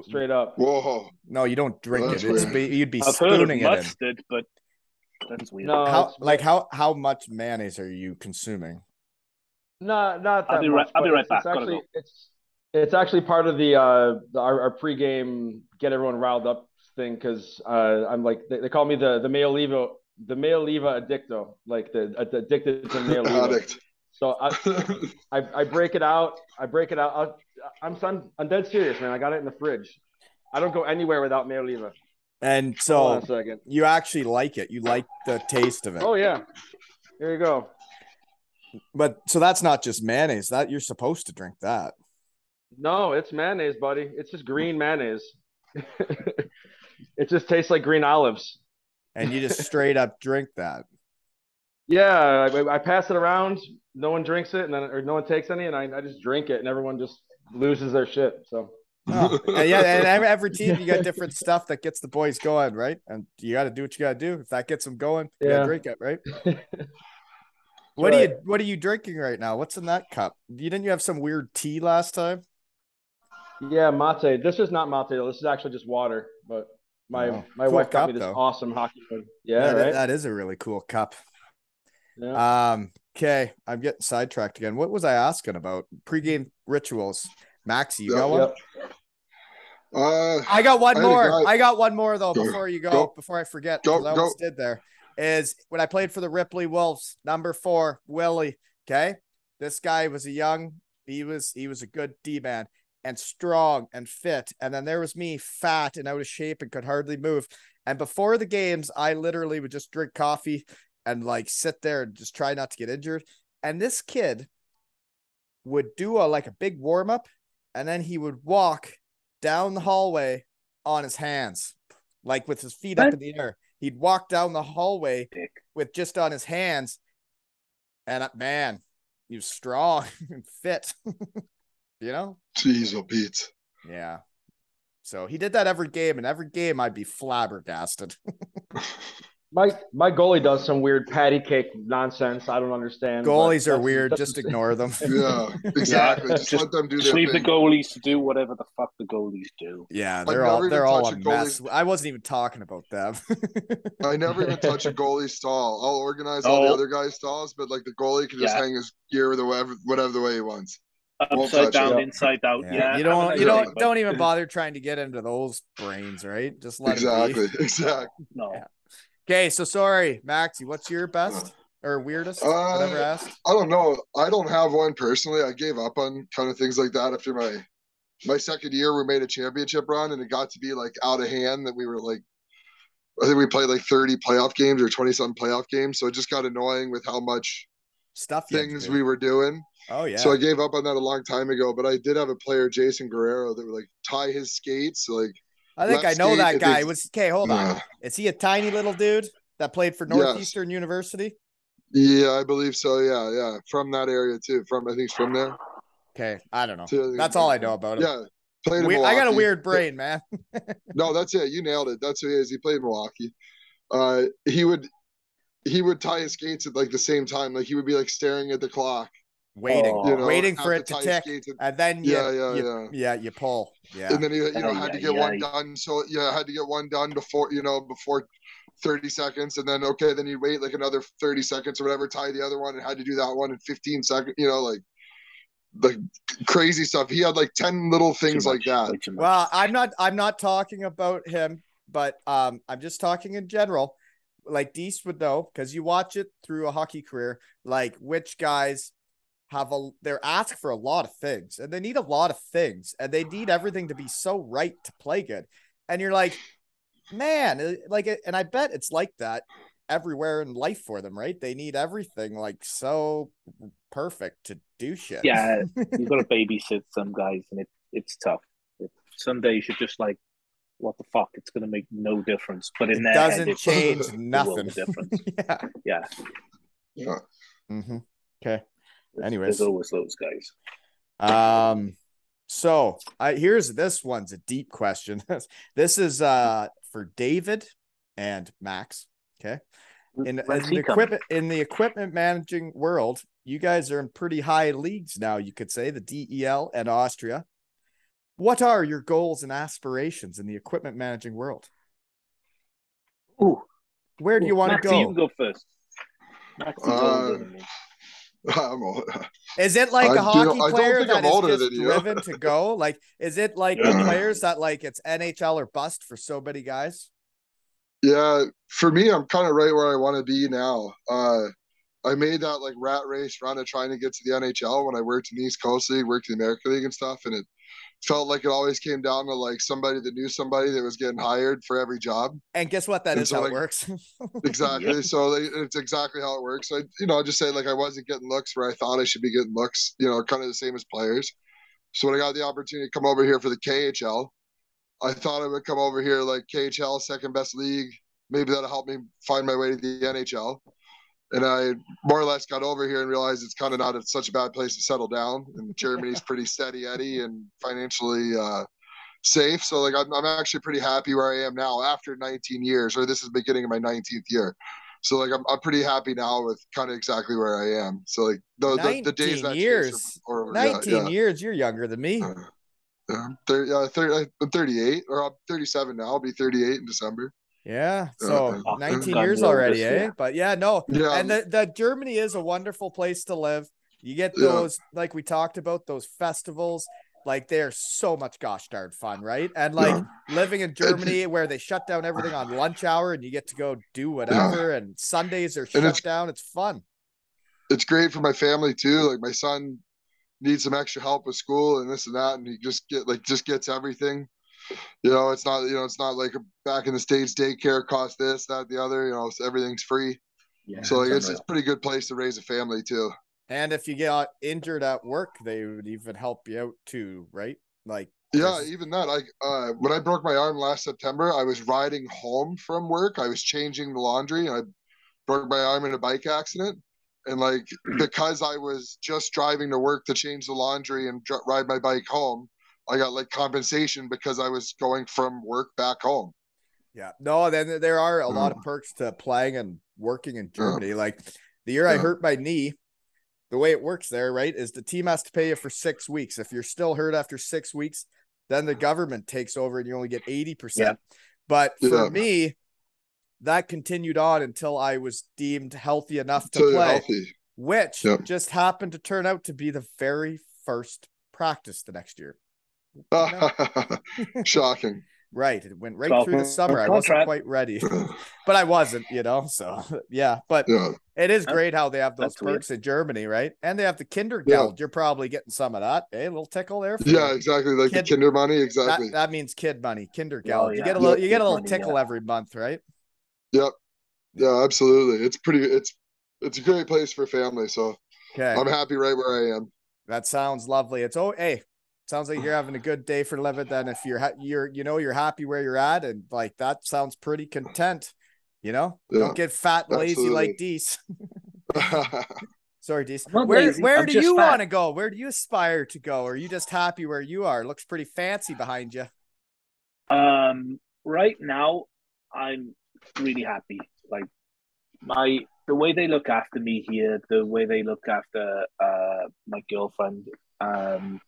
straight up. Whoa. No, you don't drink That's it. It's be, you'd be I've heard of spooning it in. mustard, but that's weird. No, How it's- like how how much mayonnaise are you consuming? No, not that I'll be right- much, I'll be right it's- back. It's actually go. it's it's actually part of the uh the, our, our pregame get everyone riled up thing because uh I'm like they, they call me the the Mayo Leva the Mayo Leva addicto like the, the addicted to Mayo Leva. Addict. So I, I I break it out. I break it out. I'll, I'm I'm I'm dead serious, man. I got it in the fridge. I don't go anywhere without Mayo Leva. And Hold on so a second. you actually like it. You like the taste of it. Oh yeah, here you go. But so that's not just mayonnaise. That you're supposed to drink that. No, it's mayonnaise, buddy. It's just green mayonnaise. [LAUGHS] it just tastes like green olives. And you just straight up drink that. Yeah, I, I pass it around. No one drinks it, and then or no one takes any, and I, I just drink it, and everyone just loses their shit. So Oh, and yeah, and every, team you got different stuff that gets the boys going, right? And you got to do what you got to do. If that gets them going, you got to Yeah. drink it, right? [LAUGHS] What are you. What are you drinking right now? What's in that cup? You didn't you have some weird tea last time? Yeah, mate. This is not mate. This is actually just water. But my Oh, my cool wife got me this though. awesome hockey mug. Yeah, that- right. that is a really cool cup. yeah. Um, okay, I'm getting sidetracked again. What was I asking about? Pregame rituals. Maxi, you Yep, got one? Yep. Uh, I got one I more. guy- I got one more though Go. before you go, Go. before I forget. Go, 'cause I almost did there. Is when I played for the Ripley Wolves, number four, Willie. Okay. This guy was a young, he was he was a good D man and strong and fit. And then there was me, fat and out of shape and could hardly move. And before the games, I literally would just drink coffee and like sit there and just try not to get injured. And this kid would do a like a big warm up and then he would walk down the hallway on his hands, like with his feet up in the air. He'd walk down the hallway with just on his hands And uh, man, he was strong [LAUGHS] and fit. [LAUGHS] you know? Jeez, oh Pete. Yeah. So he did that every game, and every game I'd be flabbergasted. [LAUGHS] My my goalie does some weird patty cake nonsense. I don't understand. Goalies are weird. Just ignore them. [LAUGHS] [LAUGHS] Yeah, exactly. just, just- let them do Just their leave the goalies to do whatever the fuck the goalies do. Yeah, they're all they're all a a mess. I wasn't even talking about them. I never even touch a goalie stall. I'll organize all the oh. other guys' stalls, but like the goalie can just Yeah. hang his gear with whatever whatever the way he wants. Won't Upside down, Yeah. inside out. Yeah. Yeah, you have don't nice you don't bud. don't even bother trying to get into those brains, right? Just let exactly, it [LAUGHS] be. exactly. No. Yeah. Okay, so sorry, Maxie, what's your best or weirdest? Uh, whatever asked. I don't know. I don't have one personally. I gave up on kind of things like that after my my second year. We made a championship run, and it got to be like out of hand that we were like. I think we played like 30 playoff games or 20 something playoff games. So it just got annoying with how much Stuff you had to things we were doing. Oh yeah. So I gave up on that a long time ago. But I did have a player, Jason Guerrero, that would like tie his skates. Like, I think I know skate, that guy. Was okay, hold on. uh, Is he a tiny little dude that played for Yes. Northeastern University? yeah, I believe so. Yeah, yeah, from that area too. From I think he's from there. Okay, I don't know. I That's all I know about him. Yeah, played We- I got a weird brain, man. [LAUGHS] No, that's it. You nailed it. That's who he is. He played Milwaukee. Uh, he would he would tie his skates at like the same time. Like he would be like staring at the clock, Waiting, Oh. you know, waiting for it to tick, skates and, and then you, Yeah, yeah, you, yeah. yeah, you pull. Yeah. and then he you know Ay, had to ay, get one done. So yeah, had to get one done before you know before. 30 seconds and then okay then you wait like another 30 seconds or whatever tie the other one and had to do that one in 15 seconds you know like like crazy stuff he had like 10 little things Too like that way too much. Well, I'm not I'm not talking about him, but um I'm just talking in general. Like Dees would know because you watch it through a hockey career, like which guys have a they're asked for a lot of things and they need a lot of things and they need everything to be so right to play good. And you're like, man, uh, like it- and I bet it's like that everywhere in life for them, right? They need everything like so perfect to do shit. yeah, you've got to [LAUGHS] babysit some guys, and it it's tough. It, some days you're just like, what the fuck? It's going to make no difference. But in it their doesn't head, change [LAUGHS] the nothing. of difference. [LAUGHS] yeah. Yeah. yeah hmm Okay. There's- Anyways. there's always those guys. Um, so I here's this one's a deep question. [LAUGHS] this is uh for David and Max. Okay. In, in the equipment in the equipment managing world, you guys are in pretty high leagues now, you could say, the DEL and Austria. What are your goals and aspirations in the equipment managing world? Ooh, Where do you want to go? You go first. Maxie's Uh, Is it like I a hockey player that I'm is just driven to go? [LAUGHS] Like, is it like the Yeah. players that like it's NHL or bust for so many guys? Yeah, for me, I'm kind of right where I want to be now. Uh, I made that like rat race run of trying to get to the NHL when I worked in the East Coast League, worked in the American League and stuff, and it felt like it always came down to like somebody that knew somebody that was getting hired for every job. And guess what? That And is so, how it works. [LAUGHS] Exactly. So like, it's exactly how it works. I, you know, I just say like I wasn't getting looks where I thought I should be getting looks. You know, kind of the same as players. So when I got the opportunity to come over here for the KHL, I thought I would come over here like KHL, second best league. Maybe that'll help me find my way to the NHL. And I more or less got over here and realized it's kind of not a, such a bad place to settle down. And Germany's [LAUGHS] pretty steady Eddie and financially uh, safe. So like I'm, I'm actually pretty happy where I am now after 19 years, or this is the beginning of my 19th year. So like I'm, I'm pretty happy now with kind of exactly where I am. So like the the, the days 19 that years. are- are- 19 yeah. years. You're younger than me. Uh, yeah, thir- yeah, thir- I'm 38 or I'm 37 now. I'll be 38 in December. Yeah. Yeah, So yeah. 19 years already, eh? yeah. But yeah, no. Yeah, And the, the Germany is a wonderful place to live. You get Yeah. those, like we talked about, those festivals. Like they're so much gosh darn fun, right? And like living in Germany where they shut down everything on lunch hour and you get to go do whatever and Sundays are shut it's- down. It's fun. it's great for my family too. Like my son needs some extra help with school and this and that, and he just get like just gets everything. You know, it's not you know it's not like back in the states daycare costs this that the other. You know, so everything's free. Yeah, So like it's it's a pretty good place to raise a family too. And if you got injured at work, they would even help you out too, right? Like Yeah, even that. I uh, when I broke my arm last September, I was riding home from work. I was changing the laundry, and I broke my arm in a bike accident. and like [CLEARS THROAT] because I was just driving to work to change the laundry and dr- ride my bike home, I got like compensation because I was going from work back home. Yeah. No, then there are a lot Mm. of perks to playing and working in Yeah. Germany. Like the year I hurt my knee, the way it works there, right, is the team has to pay you for six weeks. If you're still hurt after six weeks, then the government takes over and you only get 80%. But for Yeah. me, that continued on until I was deemed healthy enough to So play, healthy. which Yep. just happened to turn out to be the very first practice the next year. [LAUGHS] Shocking. Right. It went right Well, through the summer. I wasn't quite ready, [LAUGHS] but I wasn't, you know. So yeah, but Yeah. it is great how they have those that's weird. perks in Germany, right? And they have the Kindergeld. You're probably getting some of that. Hey, a little tickle there. For Yeah, you. exactly. Like Kid- the kinder money, exactly. that means kid money, Kindergeld. Oh, You get a little, Yep. you get a little money, tickle yeah. every month, right? Yep. Yeah, absolutely. It's pretty it's it's a great place for family. So Okay, I'm happy right where I am. that sounds lovely. It's oh, hey, sounds like you're having a good day for living. Then if you're ha- you're you know you're happy where you're at, and like that sounds pretty content. You know, Yeah, don't get fat and lazy like absolutely. Dees. [LAUGHS] Sorry, Dees. Where lazy, where I'm do you want to go? Where do you aspire to go? Are you just happy where you are? Looks pretty fancy behind you. Um, right now, I'm really happy. Like my the way they look after me here, the way they look after uh my girlfriend, um,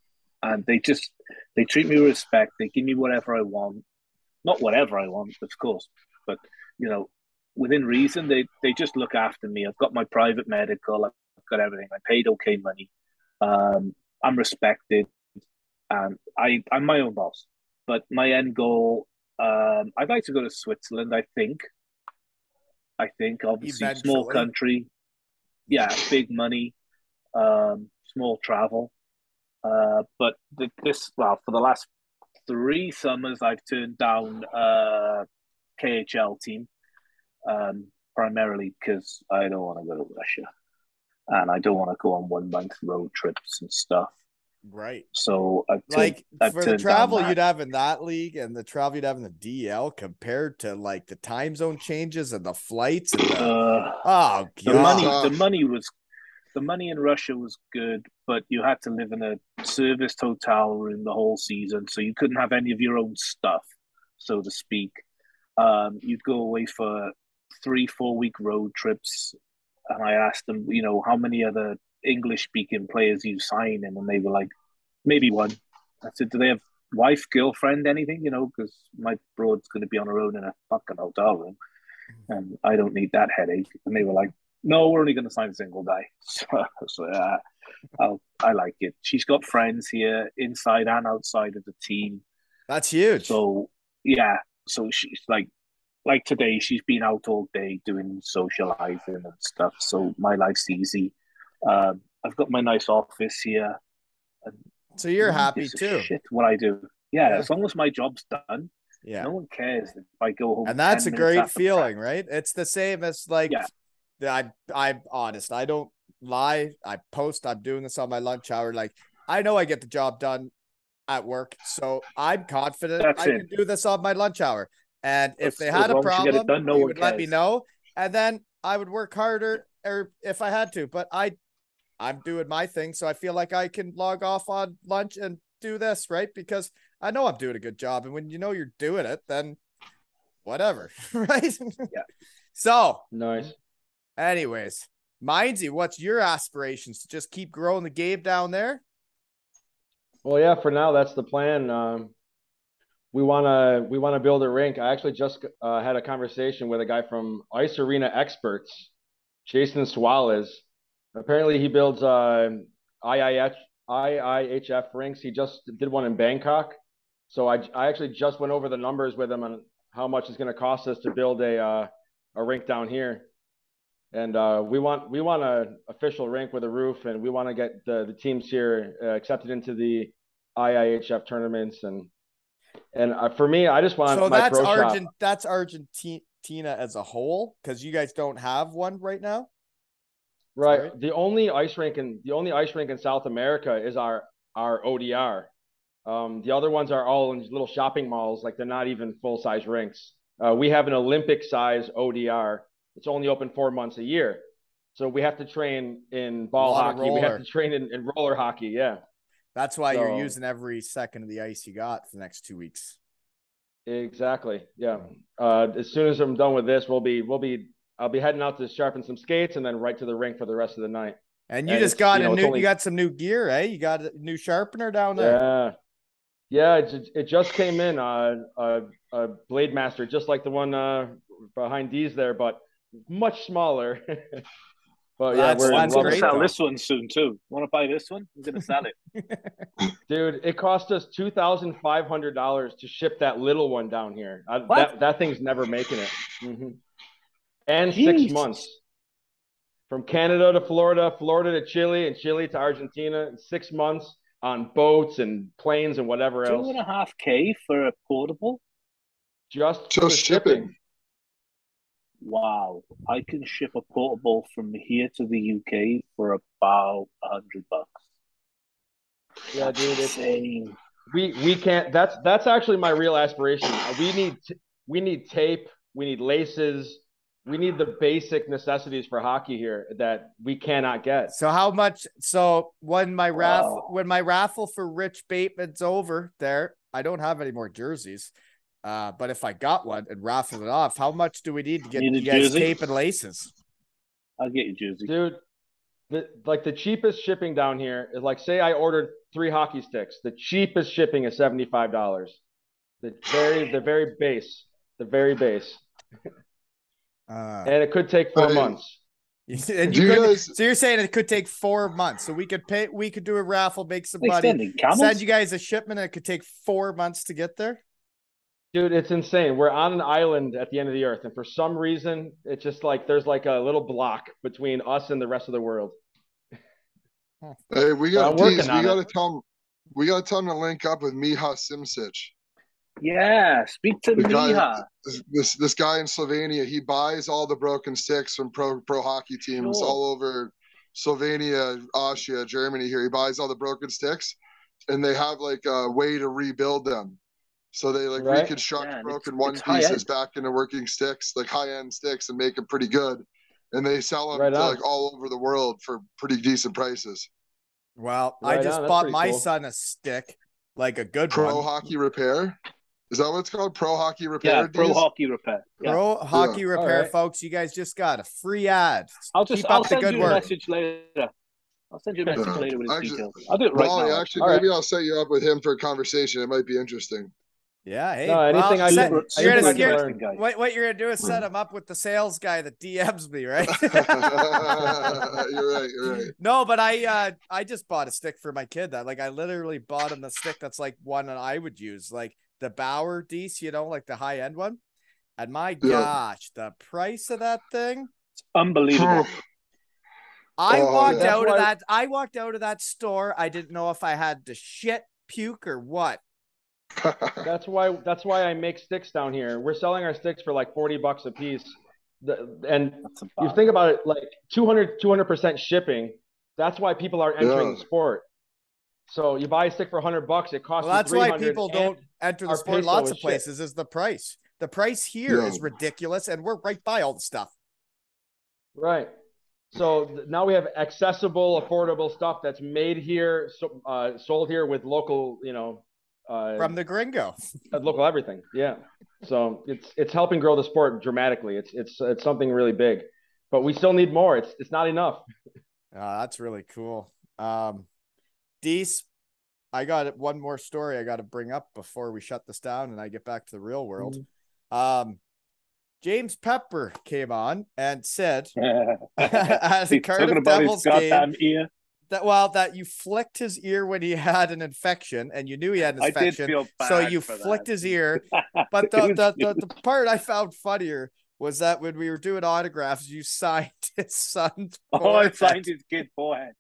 and they just they treat me with respect. They give me whatever I want, not whatever I want, of course, but you know, within reason. They they just look after me. I've got my private medical. I've got everything. I paid okay money. Um, I'm respected, and I I'm my own boss. But my end goal, um, I'd like to go to Switzerland. I think. I think obviously small country, yeah, big money, um, small travel. Uh, but the, this well for the last three summers I've turned down uh KHL team, um, primarily because I don't want to go to Russia, and I don't want to go on one month road trips and stuff. Right. So I've turned, Like I've for the travel you'd have in that league and the travel you'd have in the DL compared to like the time zone changes and the flights and the Uh, oh the money the money was the money in Russia was good, but you had to live in a serviced hotel room the whole season, so you couldn't have any of your own stuff, so to speak. Um, you'd go away for three, four week road trips, and I asked them, you know, how many other English speaking players you sign in, and they were like, maybe one. I said, do they have wife, girlfriend, anything? You know, because my broad's going to be on her own in a fucking hotel room, and I don't need that headache. And they were like, no, we're only going to sign a single guy. [LAUGHS] So, so uh, I'll, I like it. She's got friends here, inside and outside of the team. That's huge. So yeah, so she's like, like today, she's been out all day doing socializing and stuff. So my life's easy. Um, I've got my nice office here. And So you're happy too. Shit, what I do. Yeah, Yeah. as long as my job's done, Yeah. no one cares if I go home. and that's a great feeling, practice. right? It's the same as like Yeah. I I'm honest. I don't lie. I post. I'm doing this on my lunch hour. Like I know I get the job done at work, so I'm confident That's I it. can do this on my lunch hour. And if they had a problem, done, no they would let me know, and then I would work harder, or if I had to. But I, I'm doing my thing, so I feel like I can log off on lunch and do this right because I know I'm doing a good job. And when you know you're doing it, then whatever, [LAUGHS] right? Yeah. So, Nice. Anyways, Mindsy, what's your aspirations to just keep growing the game down there? Well, yeah, for now that's the plan. Um, we wanna we wanna build a rink. I actually just uh, had a conversation with a guy from Ice Arena Experts, Jason Suarez. Apparently, he builds uh, IIH IIHF rinks. He just did one in Bangkok. So I I actually just went over the numbers with him on how much it's going to cost us to build a uh, a rink down here. And uh, we want we want a official rink with a roof, and we want to get the, the teams here uh, accepted into the IIHF tournaments. And and uh, for me, I just want so that's pro shop. That's Argentina as a whole because you guys don't have one right now. Right. right? The only ice rink in the only ice rink in South America is our our ODR. Um, the other ones are all in little shopping malls, like they're not even full size rinks. Uh, we have an Olympic size ODR. It's only open four months a year. So we have to train in ball hockey. We have to train in, in roller hockey. Yeah, That's why you're using every second of the ice you got for the next two weeks. exactly. Yeah. Uh, as soon as I'm done with this, we'll be we'll be I'll be heading out to sharpen some skates and then right to the rink for the rest of the night. And you And just got you know, a new only- you got some new gear, eh? You got a new sharpener down there. Yeah. Yeah, it, it just came in, uh, uh, a Blademaster, just like the one uh, behind Dees there, but much smaller. [LAUGHS] but yeah, That's- we're I'm that's gonna sell though. this one soon too. Want to buy this one? I'm going to sell it. [LAUGHS] Dude, it cost us two thousand five hundred dollars to ship that little one down here. I, that that thing's never making it. Mhm. And six months from Canada to Florida, Florida to Chile, and Chile to Argentina. Six months on boats and planes and whatever Two else. and a half k for a portable. Just Just for shipping. Wow, I can ship a portable from here to the UK for about a hundred bucks. Yeah, dude. It's, Insane. we we can't. That's that's actually my real aspiration. We need t- we need tape. We need laces. We need the basic necessities for hockey here that we cannot get. So how much? So when my raffle Wow. when my raffle for Rich Bateman's over, there I don't have any more jerseys. Uh, but if I got one and raffled it off, how much do we need to get Need a you guys jersey? tape and laces? I'll get you jersey. Dude, the like the cheapest shipping down here is like say I ordered three hockey sticks. The cheapest shipping is seventy five dollars. The very the very base, the very base, Uh, and it could take four Hey. months. [LAUGHS] and you you could, guys- so you're saying it could take four months. So we could pay. We could do a raffle, make some money, send you guys a shipment, and it could take four months to get there. Dude, it's insane. We're on an island at the end of the earth, and for some reason, it's just like there's like a little block between us and the rest of the world. [LAUGHS] Hey, we got I'm working Dees, on we gotta tell him we gotta tell him to link up with Miha Simsic. Yeah, speak to The guy- Miha. This, this this guy in Slovenia, he buys all the broken sticks from pro pro hockey teams Sure. all over Slovenia, Austria, Germany. Here, he buys all the broken sticks, and they have like a way to rebuild them. So they like Right. reconstruct Yeah, broken it's- one it's pieces back into working sticks, like high end sticks, and make them pretty good. And they sell them Right to like all over the world for pretty decent prices. Well, I just on, bought my cool. son a stick, like a good Pro one. hockey repair. Is that what it's called? Pro hockey repair. Yeah, pro Dees? hockey repair. Yeah. Pro hockey repair, Alright. folks. You guys just got a free ad. I'll just Keep I'll up the send good you a message later. I'll send you a message Yeah. later with his Actually- details. I'll do it right Wally, now. actually, All right. maybe I'll set you up with him for a conversation. It might be interesting. Yeah. Hey, No, anything well, I set- learn- you're anything gonna, I you're- learn. guy. what, what you're gonna do is set [LAUGHS] him up with the sales guy that DMs me, right? [LAUGHS] you're right. You're right. no, but I uh I just bought a stick for my kid that like I literally bought him the stick that's like one that I would use, like the Bauer Dees, you know, like the high end one. And my Yeah. gosh, the price of that thing. It's unbelievable. [SIGHS] I Oh, walked yeah. out That's of why- that. I walked out of that store. I didn't know if I had to shit, puke, or what. That's why that's why I make sticks down here. We're selling our sticks for like 40 bucks a piece. The, and a you think about it like 200 200% shipping. That's why people are entering Yeah. the sport. So you buy a stick for 100 bucks, it costs Well, that's you why people don't enter the sport. Lots is of shit. places is the price. The price here is Yeah. ridiculous, and we're right by all the stuff. Right. So th- now we have accessible, affordable stuff that's made here, so, uh, sold here with local, you know, uh, From the gringo. uh, local everything. Yeah. So it's it's helping grow the sport dramatically. It's it's it's something really big, but we still need more. It's it's not enough. Oh, that's really cool. Um, Dees, I got one more story I got to bring up before we shut this down and I get back to the real world. Um, James Pepper came on and said [LAUGHS] [LAUGHS] at the He's Cardiff Devils game. That well that you flicked his ear when he [LAUGHS] had an infection and you knew he had an I did infection, so you flicked that. his ear. [LAUGHS] But the, the, the, the [LAUGHS] part I found funnier was that when we were doing autographs, you signed his son's. Oh, I signed his kid forehead.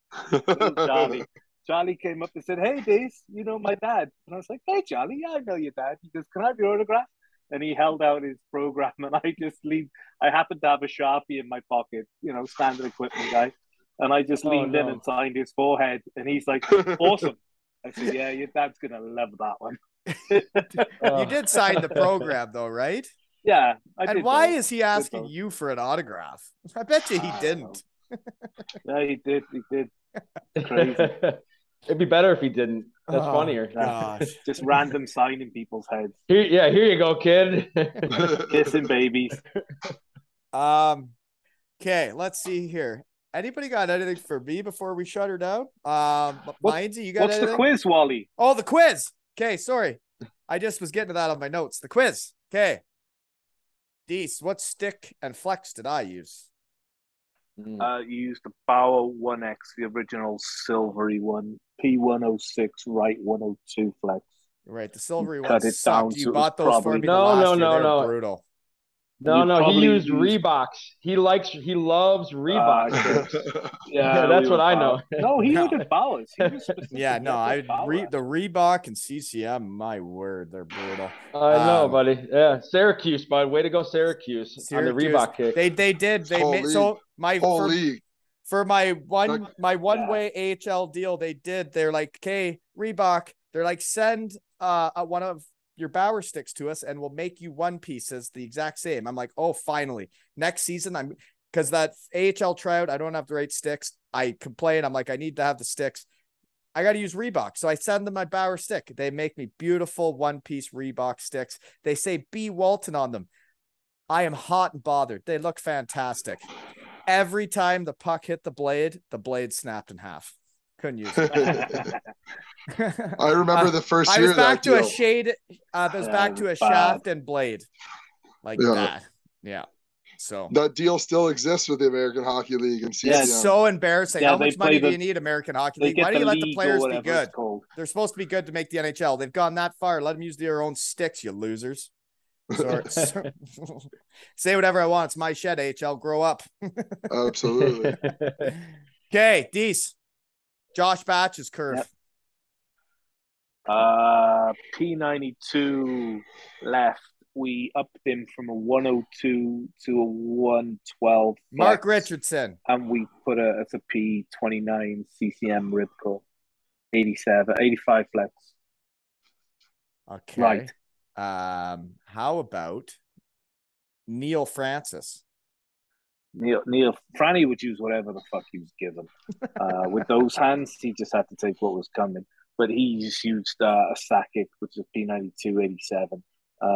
Charlie. Charlie came up and said, Hey, Dace, you know my dad. And I was like, Hey, Charlie, yeah, I know your dad. He goes, Can I have your autograph? And he held out his program, and I just leaned. I happened to have a Sharpie in my pocket, you know, standard equipment guy. And I just Oh, leaned in and signed his forehead. And he's like, [LAUGHS] Awesome. I said, Yeah, your dad's going to love that one. [LAUGHS] You did sign the program though, right? Yeah. I and did why both. is he asking you for an autograph? I bet you he didn't. know. Yeah, he did. He did. [LAUGHS] Crazy. It'd be better if he didn't. That's Oh, funnier. Gosh. Just random sign in people's heads, Here, yeah, here you go, kid. kissing babies. Um, okay, let's see here. Anybody got anything for me before we shut her down? Um, What- Mindsy, you got What's anything? the quiz, Wally? Oh, the quiz. Okay, sorry. I just was getting to that on my notes. The quiz. Okay. Dees, what stick and flex did I use? Mm. Uh, you used the Bauer 1X, the original silvery one, P106, right 102 flex. Right, the silvery one. cut ones it sucked. down You bought those for probably- me. No, last no, year. no, They were no. Brutal. No, you no, he used used- Reeboks. He likes, he loves Reeboks. Uh, [LAUGHS] Yeah, that's we what I know. no, he [LAUGHS] No. was [LAUGHS] at Bauers. Yeah, no, I re, the Reebok and CCM. My word, they're brutal. I know, Um, buddy. Yeah, Syracuse, bud. Way to go, Syracuse, on the Reebok kick. They they did. They Whole made so my Whole for, for my one Like- my one way AHL deal, they did. They're like, okay, Reebok. They're like, send uh one of your Bauer sticks to us, and we'll make you one pieces the exact same. I'm like, oh, finally, next season I'm because that AHL tryout, I don't have the right sticks. I complain. I'm like, I need to have the sticks. I got to use Reebok. So I send them my Bauer stick. They make me beautiful one piece Reebok sticks. They say B. Walton on them. I am hot and bothered. They look fantastic. Every time the puck hit the blade, the blade snapped in half. Couldn't use it. [LAUGHS] I remember the first I year was of that back to a shade. Uh, I was back to a bad. shaft and blade, like Yeah. that. Yeah. So That deal still exists with the American Hockey League and CCM. Yeah, it's so embarrassing. Yeah, How much money play do you need, American Hockey League? Why do you let the players be good? They're supposed to be good to make the NHL. They've gone that far. Let them use their own sticks, you losers. Sorry. so- [LAUGHS] [LAUGHS] say whatever I want. It's my shed, HL. Grow up. Absolutely. Okay, Dees. Josh Batch's curve. Yep. Uh, P92 left. We upped him from a 102 to a 112. Mark flex, Richardson. And we put a, it's a P29 CCM RibCor. 87, 85 flex. Okay. Right. Um, how about Neil Francis? Neil, Neil, Franny would use whatever the fuck he was given. Uh, with those hands, he just had to take what was coming. But he just used uh, a Sakic, which is P92 87, uh,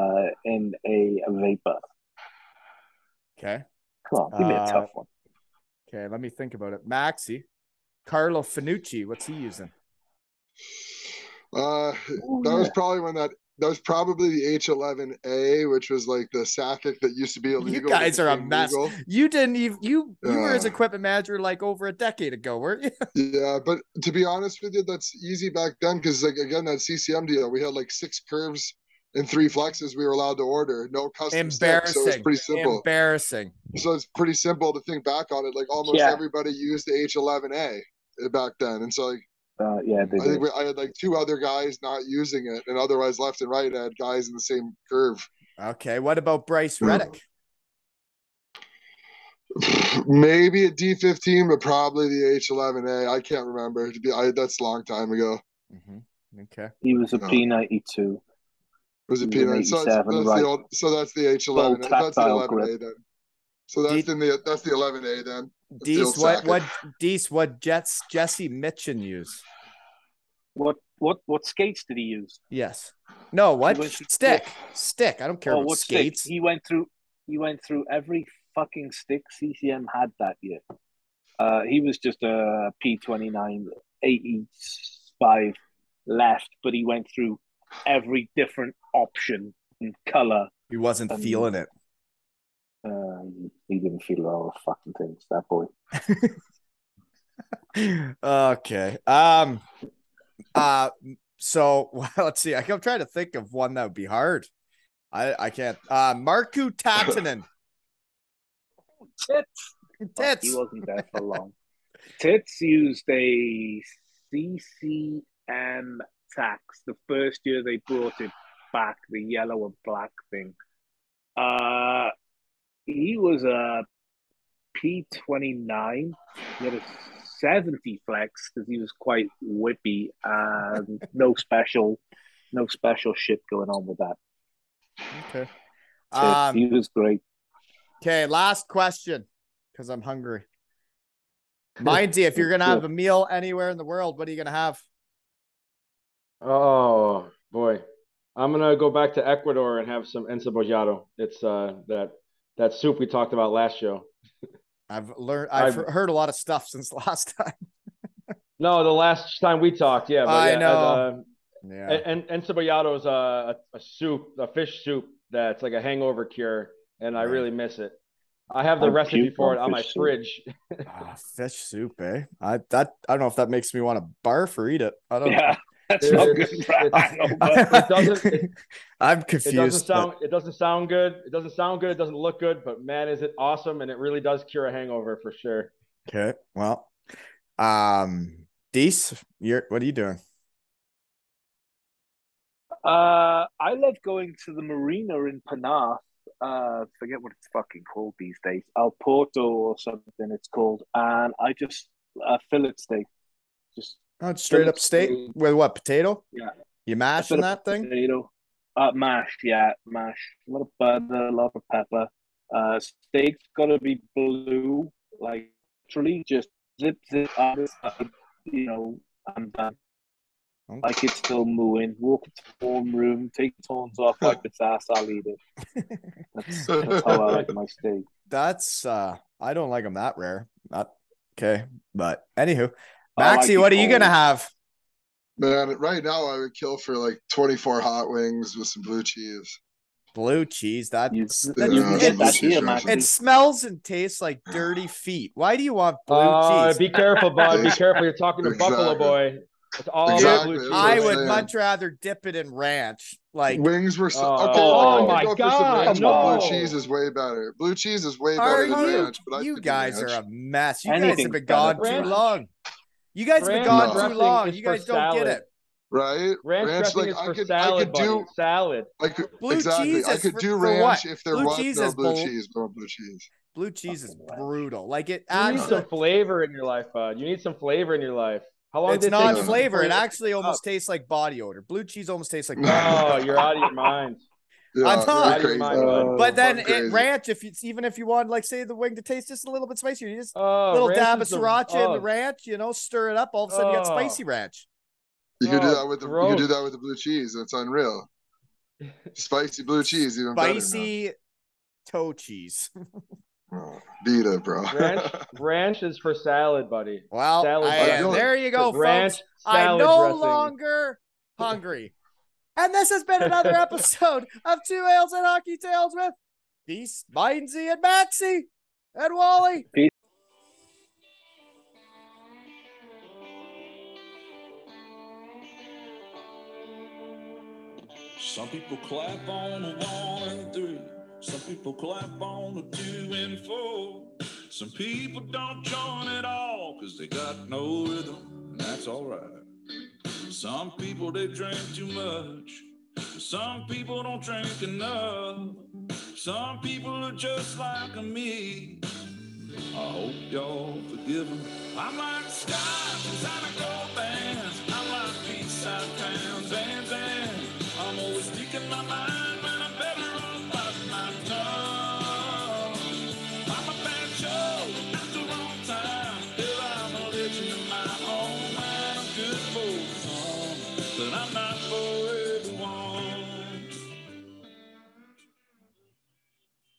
in a, a Vapor. Okay. Come on, give me a Uh, tough one. Okay, let me think about it. Maxi. Carlo Finucci, what's he using? Uh, that was probably when that that was probably the H11A, which was like the Sakic that used to be illegal. You guys are a mess. legal. You didn't even you you were his Uh. equipment manager like over a decade ago, weren't you? [LAUGHS] Yeah, but to be honest with you, that's easy back then because like again that CCM deal, we had like six curves and three flexes we were allowed to order, no custom sticks, so it's pretty simple. Embarrassing. So it's pretty simple to think back on it. Like almost Yeah. everybody used the H11A back then, and so like Uh, yeah, they I think we, I had like two other guys not using it, and otherwise left and right I had guys in the same curve. Okay, what about Bryce Yeah. Reddick? [SIGHS] Maybe a D15, but probably the H11A. I can't remember. To be, I, that's a long time ago. hmm Okay. He was a No. P92. Was it He P9? So that's, that's right. the old. So that's the H eleven. That's the eleven A then. So that's Did- in the that's the 11A then. The Dees, what what Dees, what Jets Jesse Mychan use? What what what skates did he use? Yes. No, what? went to- Stick. Stick. I don't care oh, about what skates. stick? He went through. He went through every fucking stick CCM had that year. Uh, he was just a P29, 85 left, but he went through every different option and color. He wasn't Um, feeling it. Uh, he didn't feel all the fucking things. That boy. [LAUGHS] okay. Um uh so [LAUGHS] well, let's see. I'm trying to think of one that would be hard. I I can't. Uh Marku Tatanen. [LAUGHS] Tits. Tits. He wasn't there for long. Tits used a CCM Tacks the first year they brought it back, the yellow and black thing. Uh, he was a P29. He had a 70 flex because he was quite whippy and [LAUGHS] no special, no special shit going on with that. Okay. Tits, Um he was great. okay, last question because I'm hungry. [LAUGHS] Mindy, if you're gonna have a meal anywhere in the world, what are you gonna have? Oh boy, I'm gonna go back to Ecuador and have some encebollado. It's uh that that soup we talked about last show. I've learned. I've, I've- heard a lot of stuff since [LAUGHS] last time. No, the last time we talked, yeah. But I yeah, know. Uh, Yeah. and and encebollado is a, a a soup, a fish soup that's like a hangover cure, and I really miss it. I have the I'd recipe for it on on my soup. fridge. [LAUGHS] Ah, fish soup, eh? I that I don't know if that makes me want to barf or eat it. I don't. Yeah, that's It's- not good for a it's- hangover. It [LAUGHS] doesn't- it- I'm It confused. doesn't but- it doesn't sound good. It doesn't sound good. It doesn't look good, but man, is it awesome and it really does cure a hangover for sure. Okay. Well, um, Dees, you're what are you doing? Uh, I love going to the marina in Penarth. Uh, forget what it's fucking called these days. El Porto or something it's called. And I just uh, fillet steak, just Oh, straight up steak with what potato? Yeah. You mashing that thing? potato, uh, mash, yeah, mash. A lot of butter, a lot of pepper. Uh, steak's gotta be blue, like literally just zip zip out the you know, I'm done. Okay. Like it's still mooing. Walk into the warm room, take the tones off, wipe its ass, I'll eat it. That's, that's how I [LAUGHS] like my steak. That's uh, I don't like them that rare. Not okay, but anywho, I like what are you gonna have? Man, right now I would kill for like 24 hot wings with some blue cheese. Blue cheese. That You, that- you Yeah, it, get that here, it smells and tastes like dirty [SIGHS] feet. Why do you want blue Uh, cheese? be careful, bud. Be [LAUGHS] careful. You're talking to Buffalo Boy. It's all Exactly, blue cheese. I would saying. much rather dip it in ranch. Like, Wings were so Oh, okay. oh my go God, some ranch, but no. blue cheese is way better. Blue cheese is way are better than you? ranch. But You could do guys are a mess. You guys Anything's have been gone too ranch. long. You guys have been gone too long. You guys don't get it. right. Ranch, dressing like is I for could, I salad, could buddy. do. Salad. I could Blue exactly. cheese I is could for- do for ranch what? if there Blue was cheese no is blue bull- cheese. No blue cheese. Blue cheese is brutal. Like it You need some flavor in your life, bud. You need some flavor in your life. How long it's did it not take you to flavor. It actually up? almost tastes like body odor. Blue cheese almost tastes like. No. [LAUGHS] body Oh, you're out of your mind. Yeah, I'm you're not. crazy. Out of your mind, Uh, But then fucking it, ranch, if it's even if you want, like, say the wing to taste just a little bit spicier, you just Oh, little dab of is the- sriracha in the oh, ranch, you know, stir it up. All of a sudden, you got Oh. spicy ranch. You can do that with the you can do that with the blue cheese. That's unreal. Spicy blue [LAUGHS] cheese, even better. Spicy toe cheese. now. Oh, beat it, bro. Ranch, [LAUGHS] ranch is for salad, buddy. Well, Salad I- dressing. there you go, ranch, folks. I'm no dressing. longer hungry. And this has been another [LAUGHS] episode of Two Ales and Hockey Tales with Beast, Mindsy, and Maxie and Wally. Peace. Some people clap on a one and three. Some people clap on a two and four. Some people don't join at all because they got no rhythm, and that's alright. Some people they drink too much. Some people don't drink enough. Some people are just like me. I hope y'all forgive forgive 'em. I'm like stars inside a